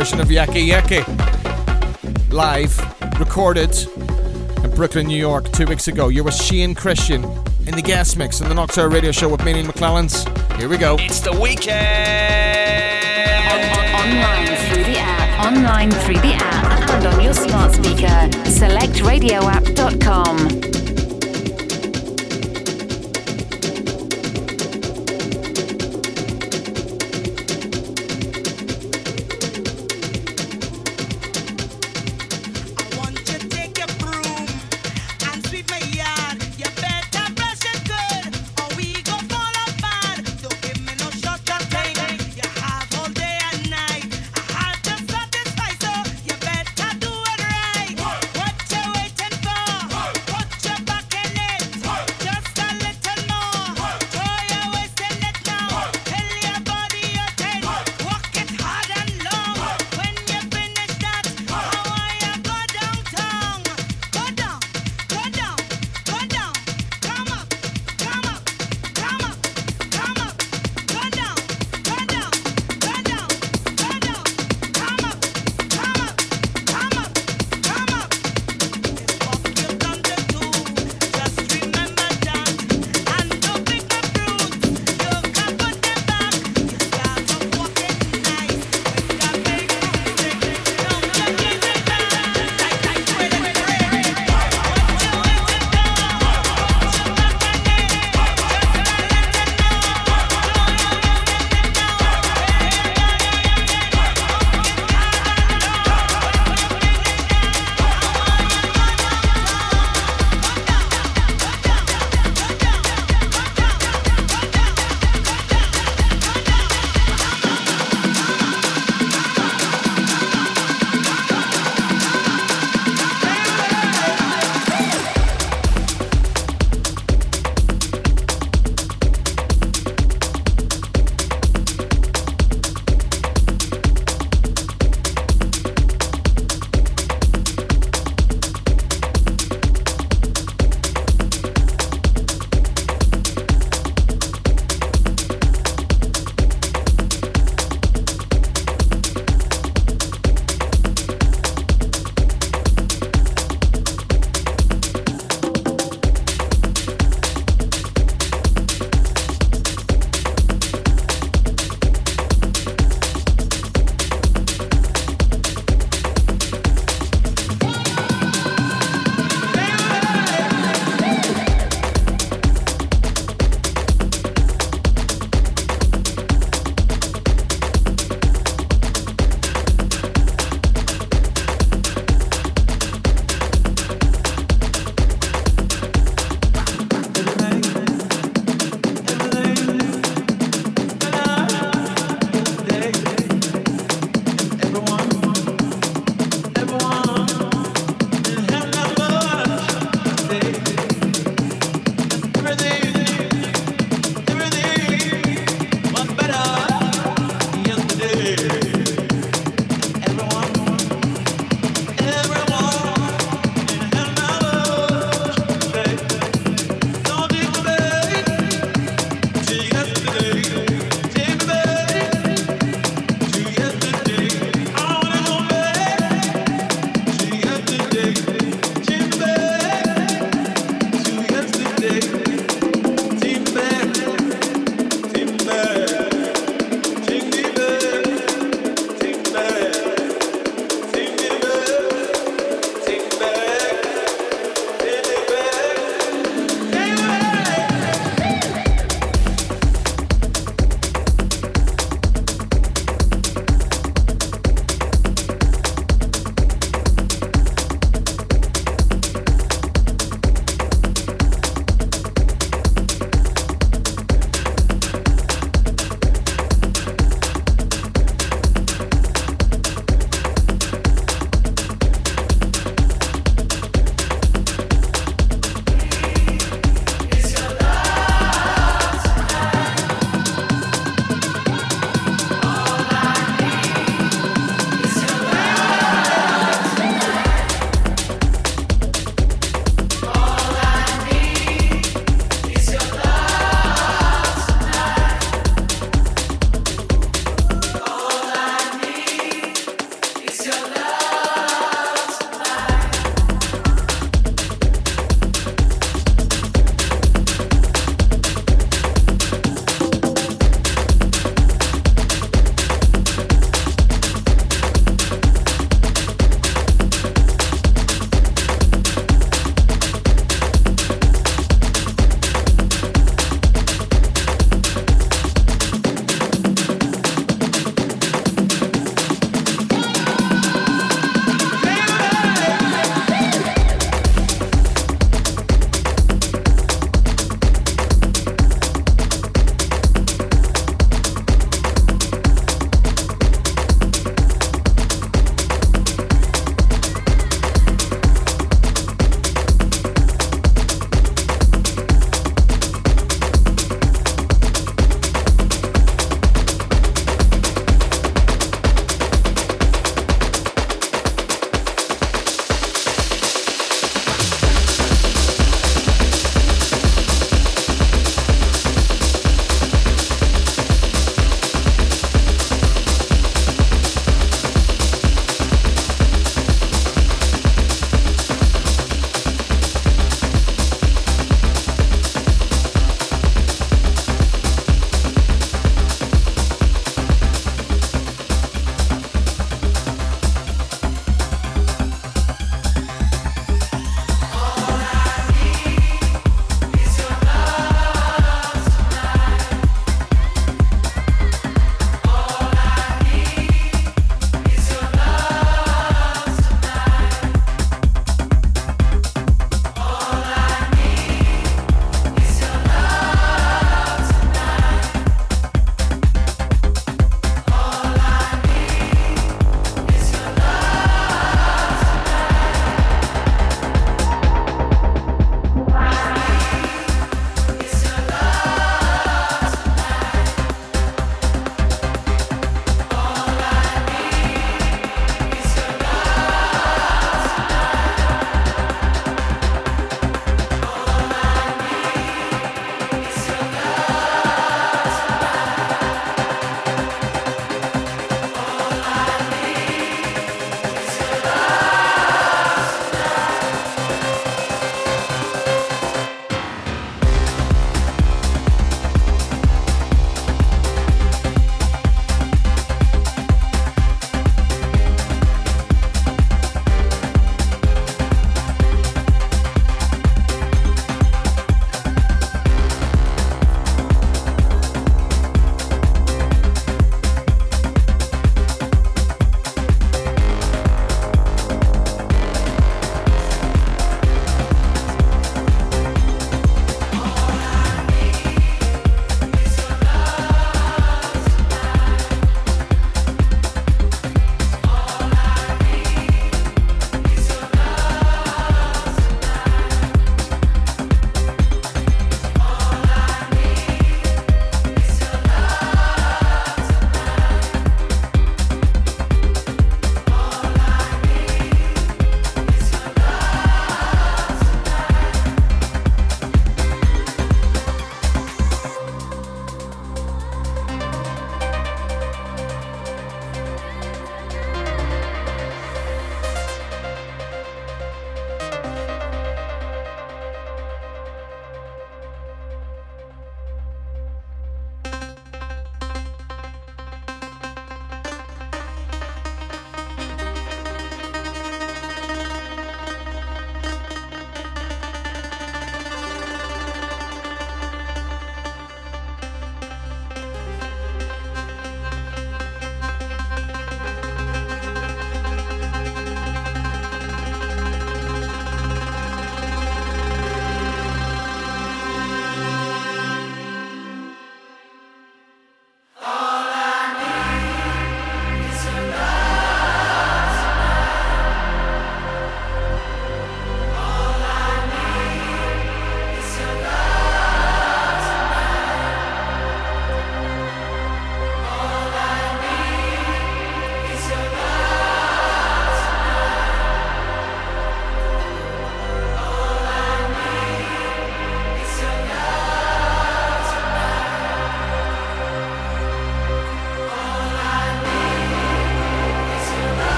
Version of Yeke Yeke. Live, recorded in Brooklyn, New York, two weeks ago. You're with Shane Christian in the guest mix in the Nocturnal Radio Show with Meaning McClelland's. Here we go. It's the weekend! online through the app, online through the app, and on your smart speaker. SelectRadioApp.com.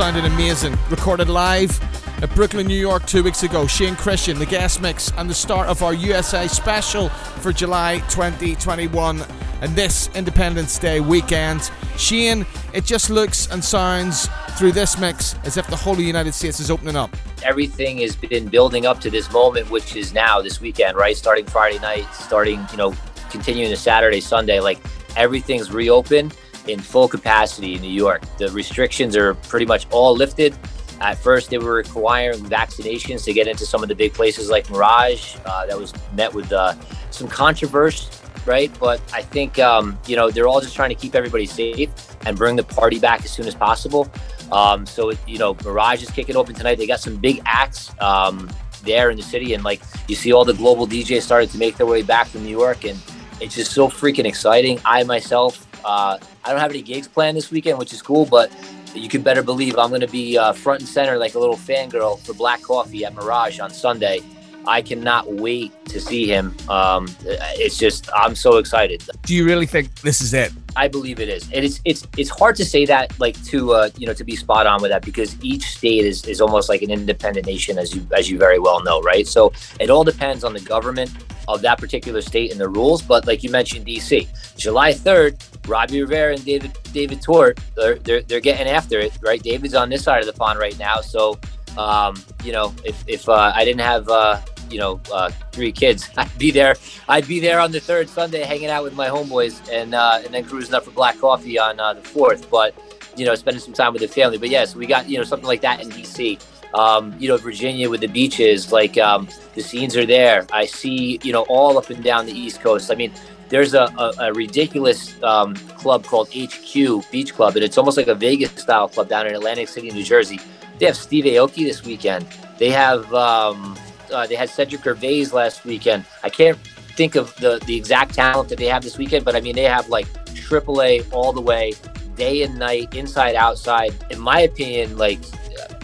sounded amazing. Recorded live at Brooklyn, New York two weeks ago. Shane Christian, the guest mix, and the start of our USA special for July 2021 and this Independence Day weekend. Shane, it just looks and sounds through this mix as if the whole United States is opening up. Everything has been building up to this moment, which is now this weekend, right? Starting Friday night, starting, you know, continuing to Saturday, Sunday. Like everything's reopened in full capacity in New York. The restrictions are pretty much all lifted. At first, they were requiring vaccinations to get into some of the big places like Mirage. Uh, that was met with uh, some controversy, right? But I think um, you know they're all just trying to keep everybody safe and bring the party back as soon as possible. Um, so you know, Mirage is kicking open tonight. They got some big acts um, there in the city, and like you see, all the global DJs started to make their way back from New York, and it's just so freaking exciting. I myself, uh, I don't have any gigs planned this weekend, which is cool, but you can better believe I'm going to be uh, front and center like a little fangirl for Black Coffee at Mirage on Sunday. I cannot wait to see him. Um, it's just I'm so excited. Do you really think this is it? I believe it is. And it's it's it's hard to say that like to uh, you know to be spot on with that because each state is is almost like an independent nation as you as you very well know, right? So it all depends on the government of that particular state and the rules. But like you mentioned, DC, July 3rd, Robbie Rivera and David David Tort, they're, they're, they're getting after it, right? David's on this side of the pond right now. So, um, you know, if, if uh, I didn't have, uh, you know, uh, three kids, [laughs] I'd be there. I'd be there on the third Sunday hanging out with my homeboys and, uh, and then cruising up for black coffee on uh, the fourth. But, you know, spending some time with the family. But yes, we got, you know, something like that in DC. Um, you know, Virginia with the beaches, like um, the scenes are there. I see, you know, all up and down the East Coast. I mean, there's a, a, a ridiculous um, club called HQ Beach Club, and it's almost like a Vegas style club down in Atlantic City, New Jersey. They have Steve Aoki this weekend. They have um, uh, they had Cedric Gervais last weekend. I can't think of the the exact talent that they have this weekend, but I mean they have like AAA all the way, day and night, inside outside. In my opinion, like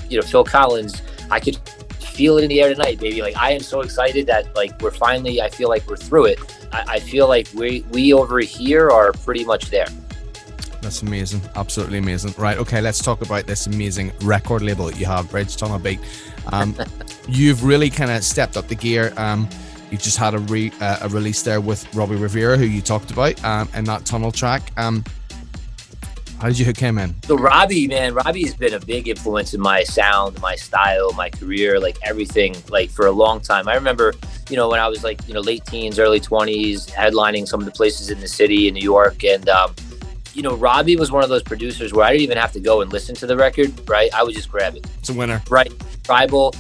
you know Phil Collins, I could feel it in the air tonight, baby. Like I am so excited that like we're finally. I feel like we're through it. I, I feel like we we over here are pretty much there. That's amazing. Absolutely amazing. Right. Okay. Let's talk about this amazing record label that you have, Bridge Tunnel Beat. Um, you've really kind of stepped up the gear. Um, you just had a re, uh, a release there with Robbie Rivera, who you talked about, um, in that tunnel track. Um, how did you hook him in? So Robbie, man, Robbie has been a big influence in my sound, my style, my career, like everything, like for a long time. I remember, you know, when I was like, you know, late teens, early twenties, headlining some of the places in the city in New York, and um, you know, Robbie was one of those producers where I didn't even have to go and listen to the record, right? I would just grab it. It's a winner, right? Tribal.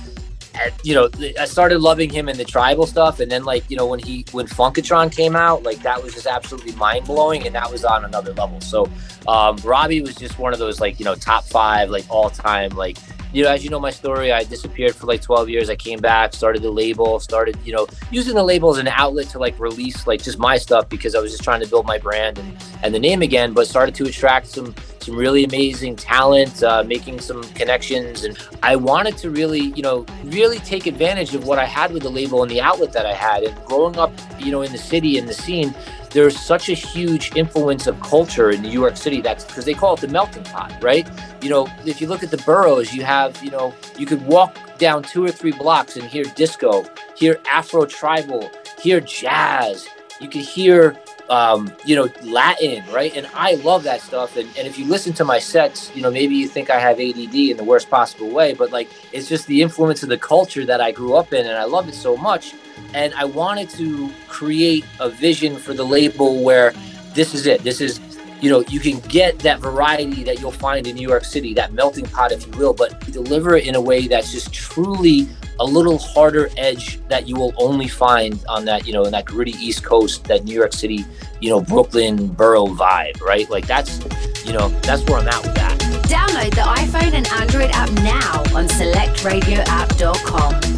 And, you know, I started loving him in the tribal stuff, and then like you know when he when Funkatron came out, like that was just absolutely mind blowing, and that was on another level. So um, Robbie was just one of those like you know top five like all time like you know as you know my story, I disappeared for like 12 years. I came back, started the label, started you know using the label as an outlet to like release like just my stuff because I was just trying to build my brand and and the name again, but started to attract some some really amazing talent, uh, making some connections. And I wanted to really, you know, really take advantage of what I had with the label and the outlet that I had. And growing up, you know, in the city and the scene, there's such a huge influence of culture in New York City. That's because they call it the melting pot, right? You know, if you look at the boroughs, you have, you know, you could walk down two or three blocks and hear disco, hear Afro tribal, hear jazz. You could hear um, you know, Latin, right? And I love that stuff. And, and if you listen to my sets, you know, maybe you think I have ADD in the worst possible way, but like it's just the influence of the culture that I grew up in and I love it so much. And I wanted to create a vision for the label where this is it. This is, you know, you can get that variety that you'll find in New York City, that melting pot, if you will, but deliver it in a way that's just truly a little harder edge that you will only find on that, you know, in that gritty East Coast, that New York City, you know, Brooklyn borough vibe, right? Like that's, you know, that's where I'm at with that. Download the iPhone and Android app now on selectradioapp.com.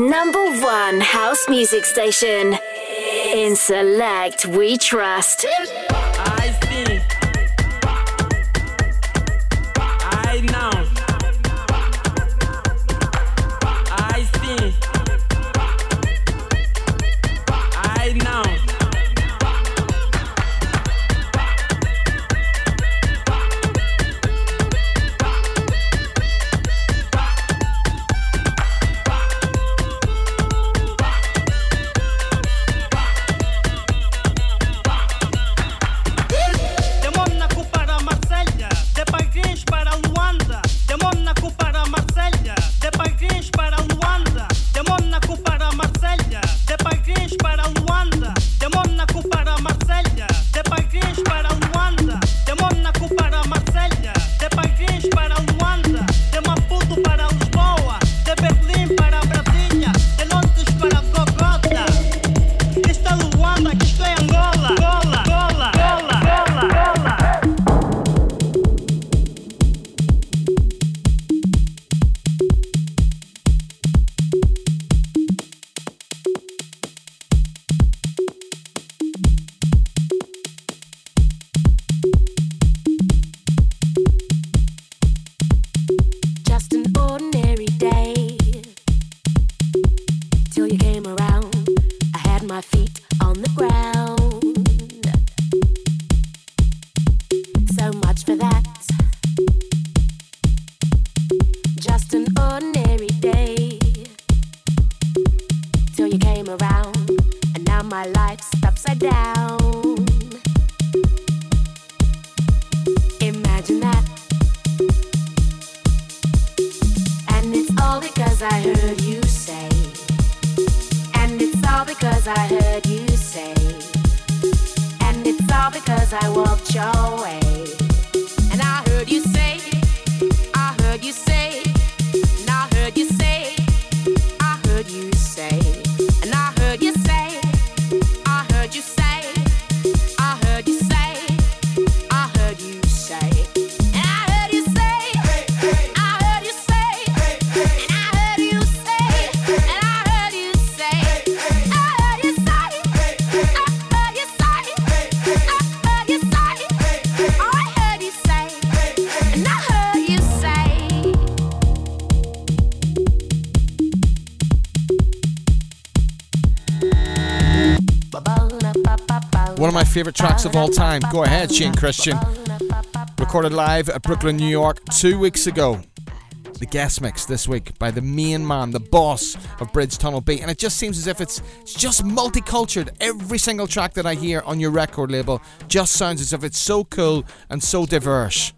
number one house music station. In Select, we trust. Tracks of all time. Go ahead, Shane Christian. Recorded live at Brooklyn, New York two weeks ago. The guest mix this week by the main man, the boss of Bridge Tunnel Beat. And it just seems as if it's, it's just multicultured. Every single track that I hear on your record label just sounds as if it's so cool and so diverse.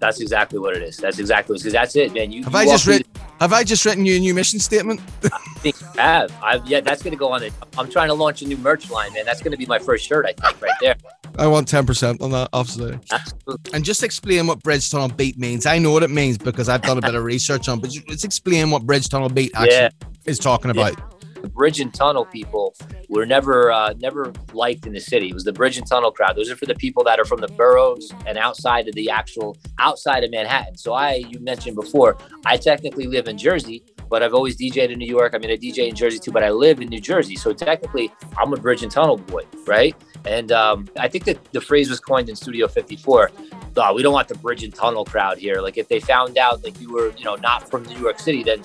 That's exactly what it is. That's exactly what it is. because that's it, man. You Have you I just written? Have I just written you a new mission statement? [laughs] have. I've, yeah, that's going to go on it. I'm trying to launch a new merch line, man. That's going to be my first shirt, I think, right there. I want ten percent on that, obviously. Absolutely. And just explain what Bridge Tunnel Beat means. I know what it means because I've done a bit of research on, but just- let's explain what Bridge Tunnel Beat actually Yeah. is talking about. The bridge and tunnel people were never uh, never liked in the city. It was the bridge and tunnel crowd. Those are for the people that are from the boroughs and outside of the actual outside of Manhattan. So I, you mentioned before, I technically live in Jersey, but I've always DJed in New York. I mean, I DJ in Jersey too, but I live in New Jersey. So technically, I'm a bridge and tunnel boy, right? And um, I think that the phrase was coined in Studio 54. Oh, we don't want the bridge and tunnel crowd here. Like if they found out like you were, you know, not from New York City, then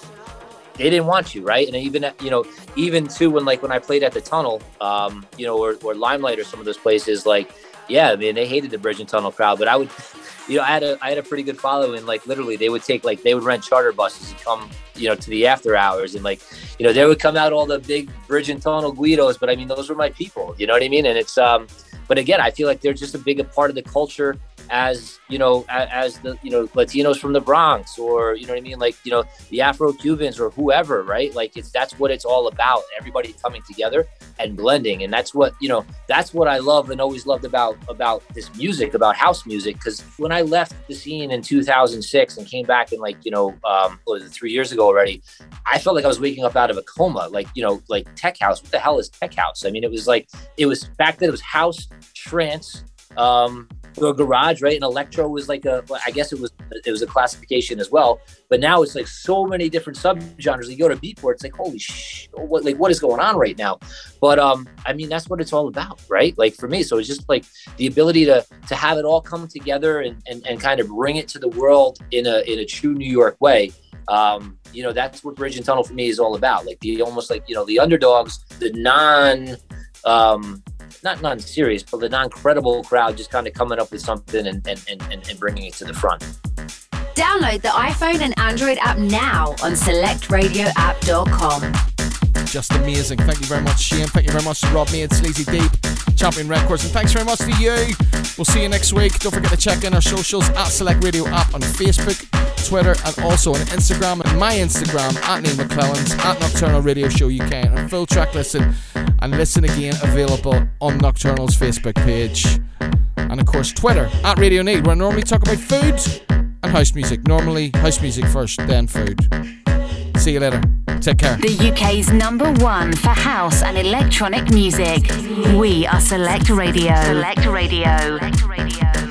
they didn't want you, right? And even you know, even too when like when I played at the tunnel, um, you know, or, or Limelight or some of those places, like, yeah, I mean, they hated the bridge and tunnel crowd, but I would, [laughs] you know, I had a I had a pretty good following. Like literally, they would take like they would rent charter buses and come, you know, to the after hours, and like, you know, there would come out all the big bridge and tunnel Guidos. But I mean, those were my people. You know what I mean? And it's um, but again, I feel like they're just a big part of the culture as you know as the you know latinos from the bronx or you know what i mean? Like you know the afro cubans or whoever right? Like it's that's what it's all about everybody coming together and blending. And that's what you know that's what i love and always loved about about this music about house music. Because when i left the scene in 2006 and came back in like you know um three years ago already i felt like i was waking up out of a coma like you know like tech house. What the hell is tech house? I mean it was like it was back then it was house trance um or garage, right? And electro was like a, I guess it was it was a classification as well. But now it's like so many different subgenres. You go to Beatport, it's like holy sh, what like what is going on right now? But um, I mean that's what it's all about, right? Like for me, so it's just like the ability to to have it all come together and and, and kind of bring it to the world in a in a true New York way. Um, you know that's what Bridge and Tunnel for me is all about. Like the almost like you know the underdogs, the non um, not non-serious, but the non-credible crowd just kind of coming up with something and, and, and, and bringing it to the front. Download the iPhone and Android app now on selectradioapp.com. Just amazing. Thank you very much, Shane. Thank you very much to Rob Made, Sleazy Deep, Champion Records, and thanks very much to you. We'll see you next week. Don't forget to check in our socials at Select Radio App on Facebook, Twitter, and also on Instagram and my Instagram at Neil McClelland's at Nocturnal Radio Show UK. And full track listen and listen again available on Nocturnal's Facebook page. And of course, Twitter at Radio Need, where I normally talk about food and house music. Normally, house music first, then food. See you later. Take care. The UK's number one for house and electronic music. We are Select Radio. Select Radio. Select Radio.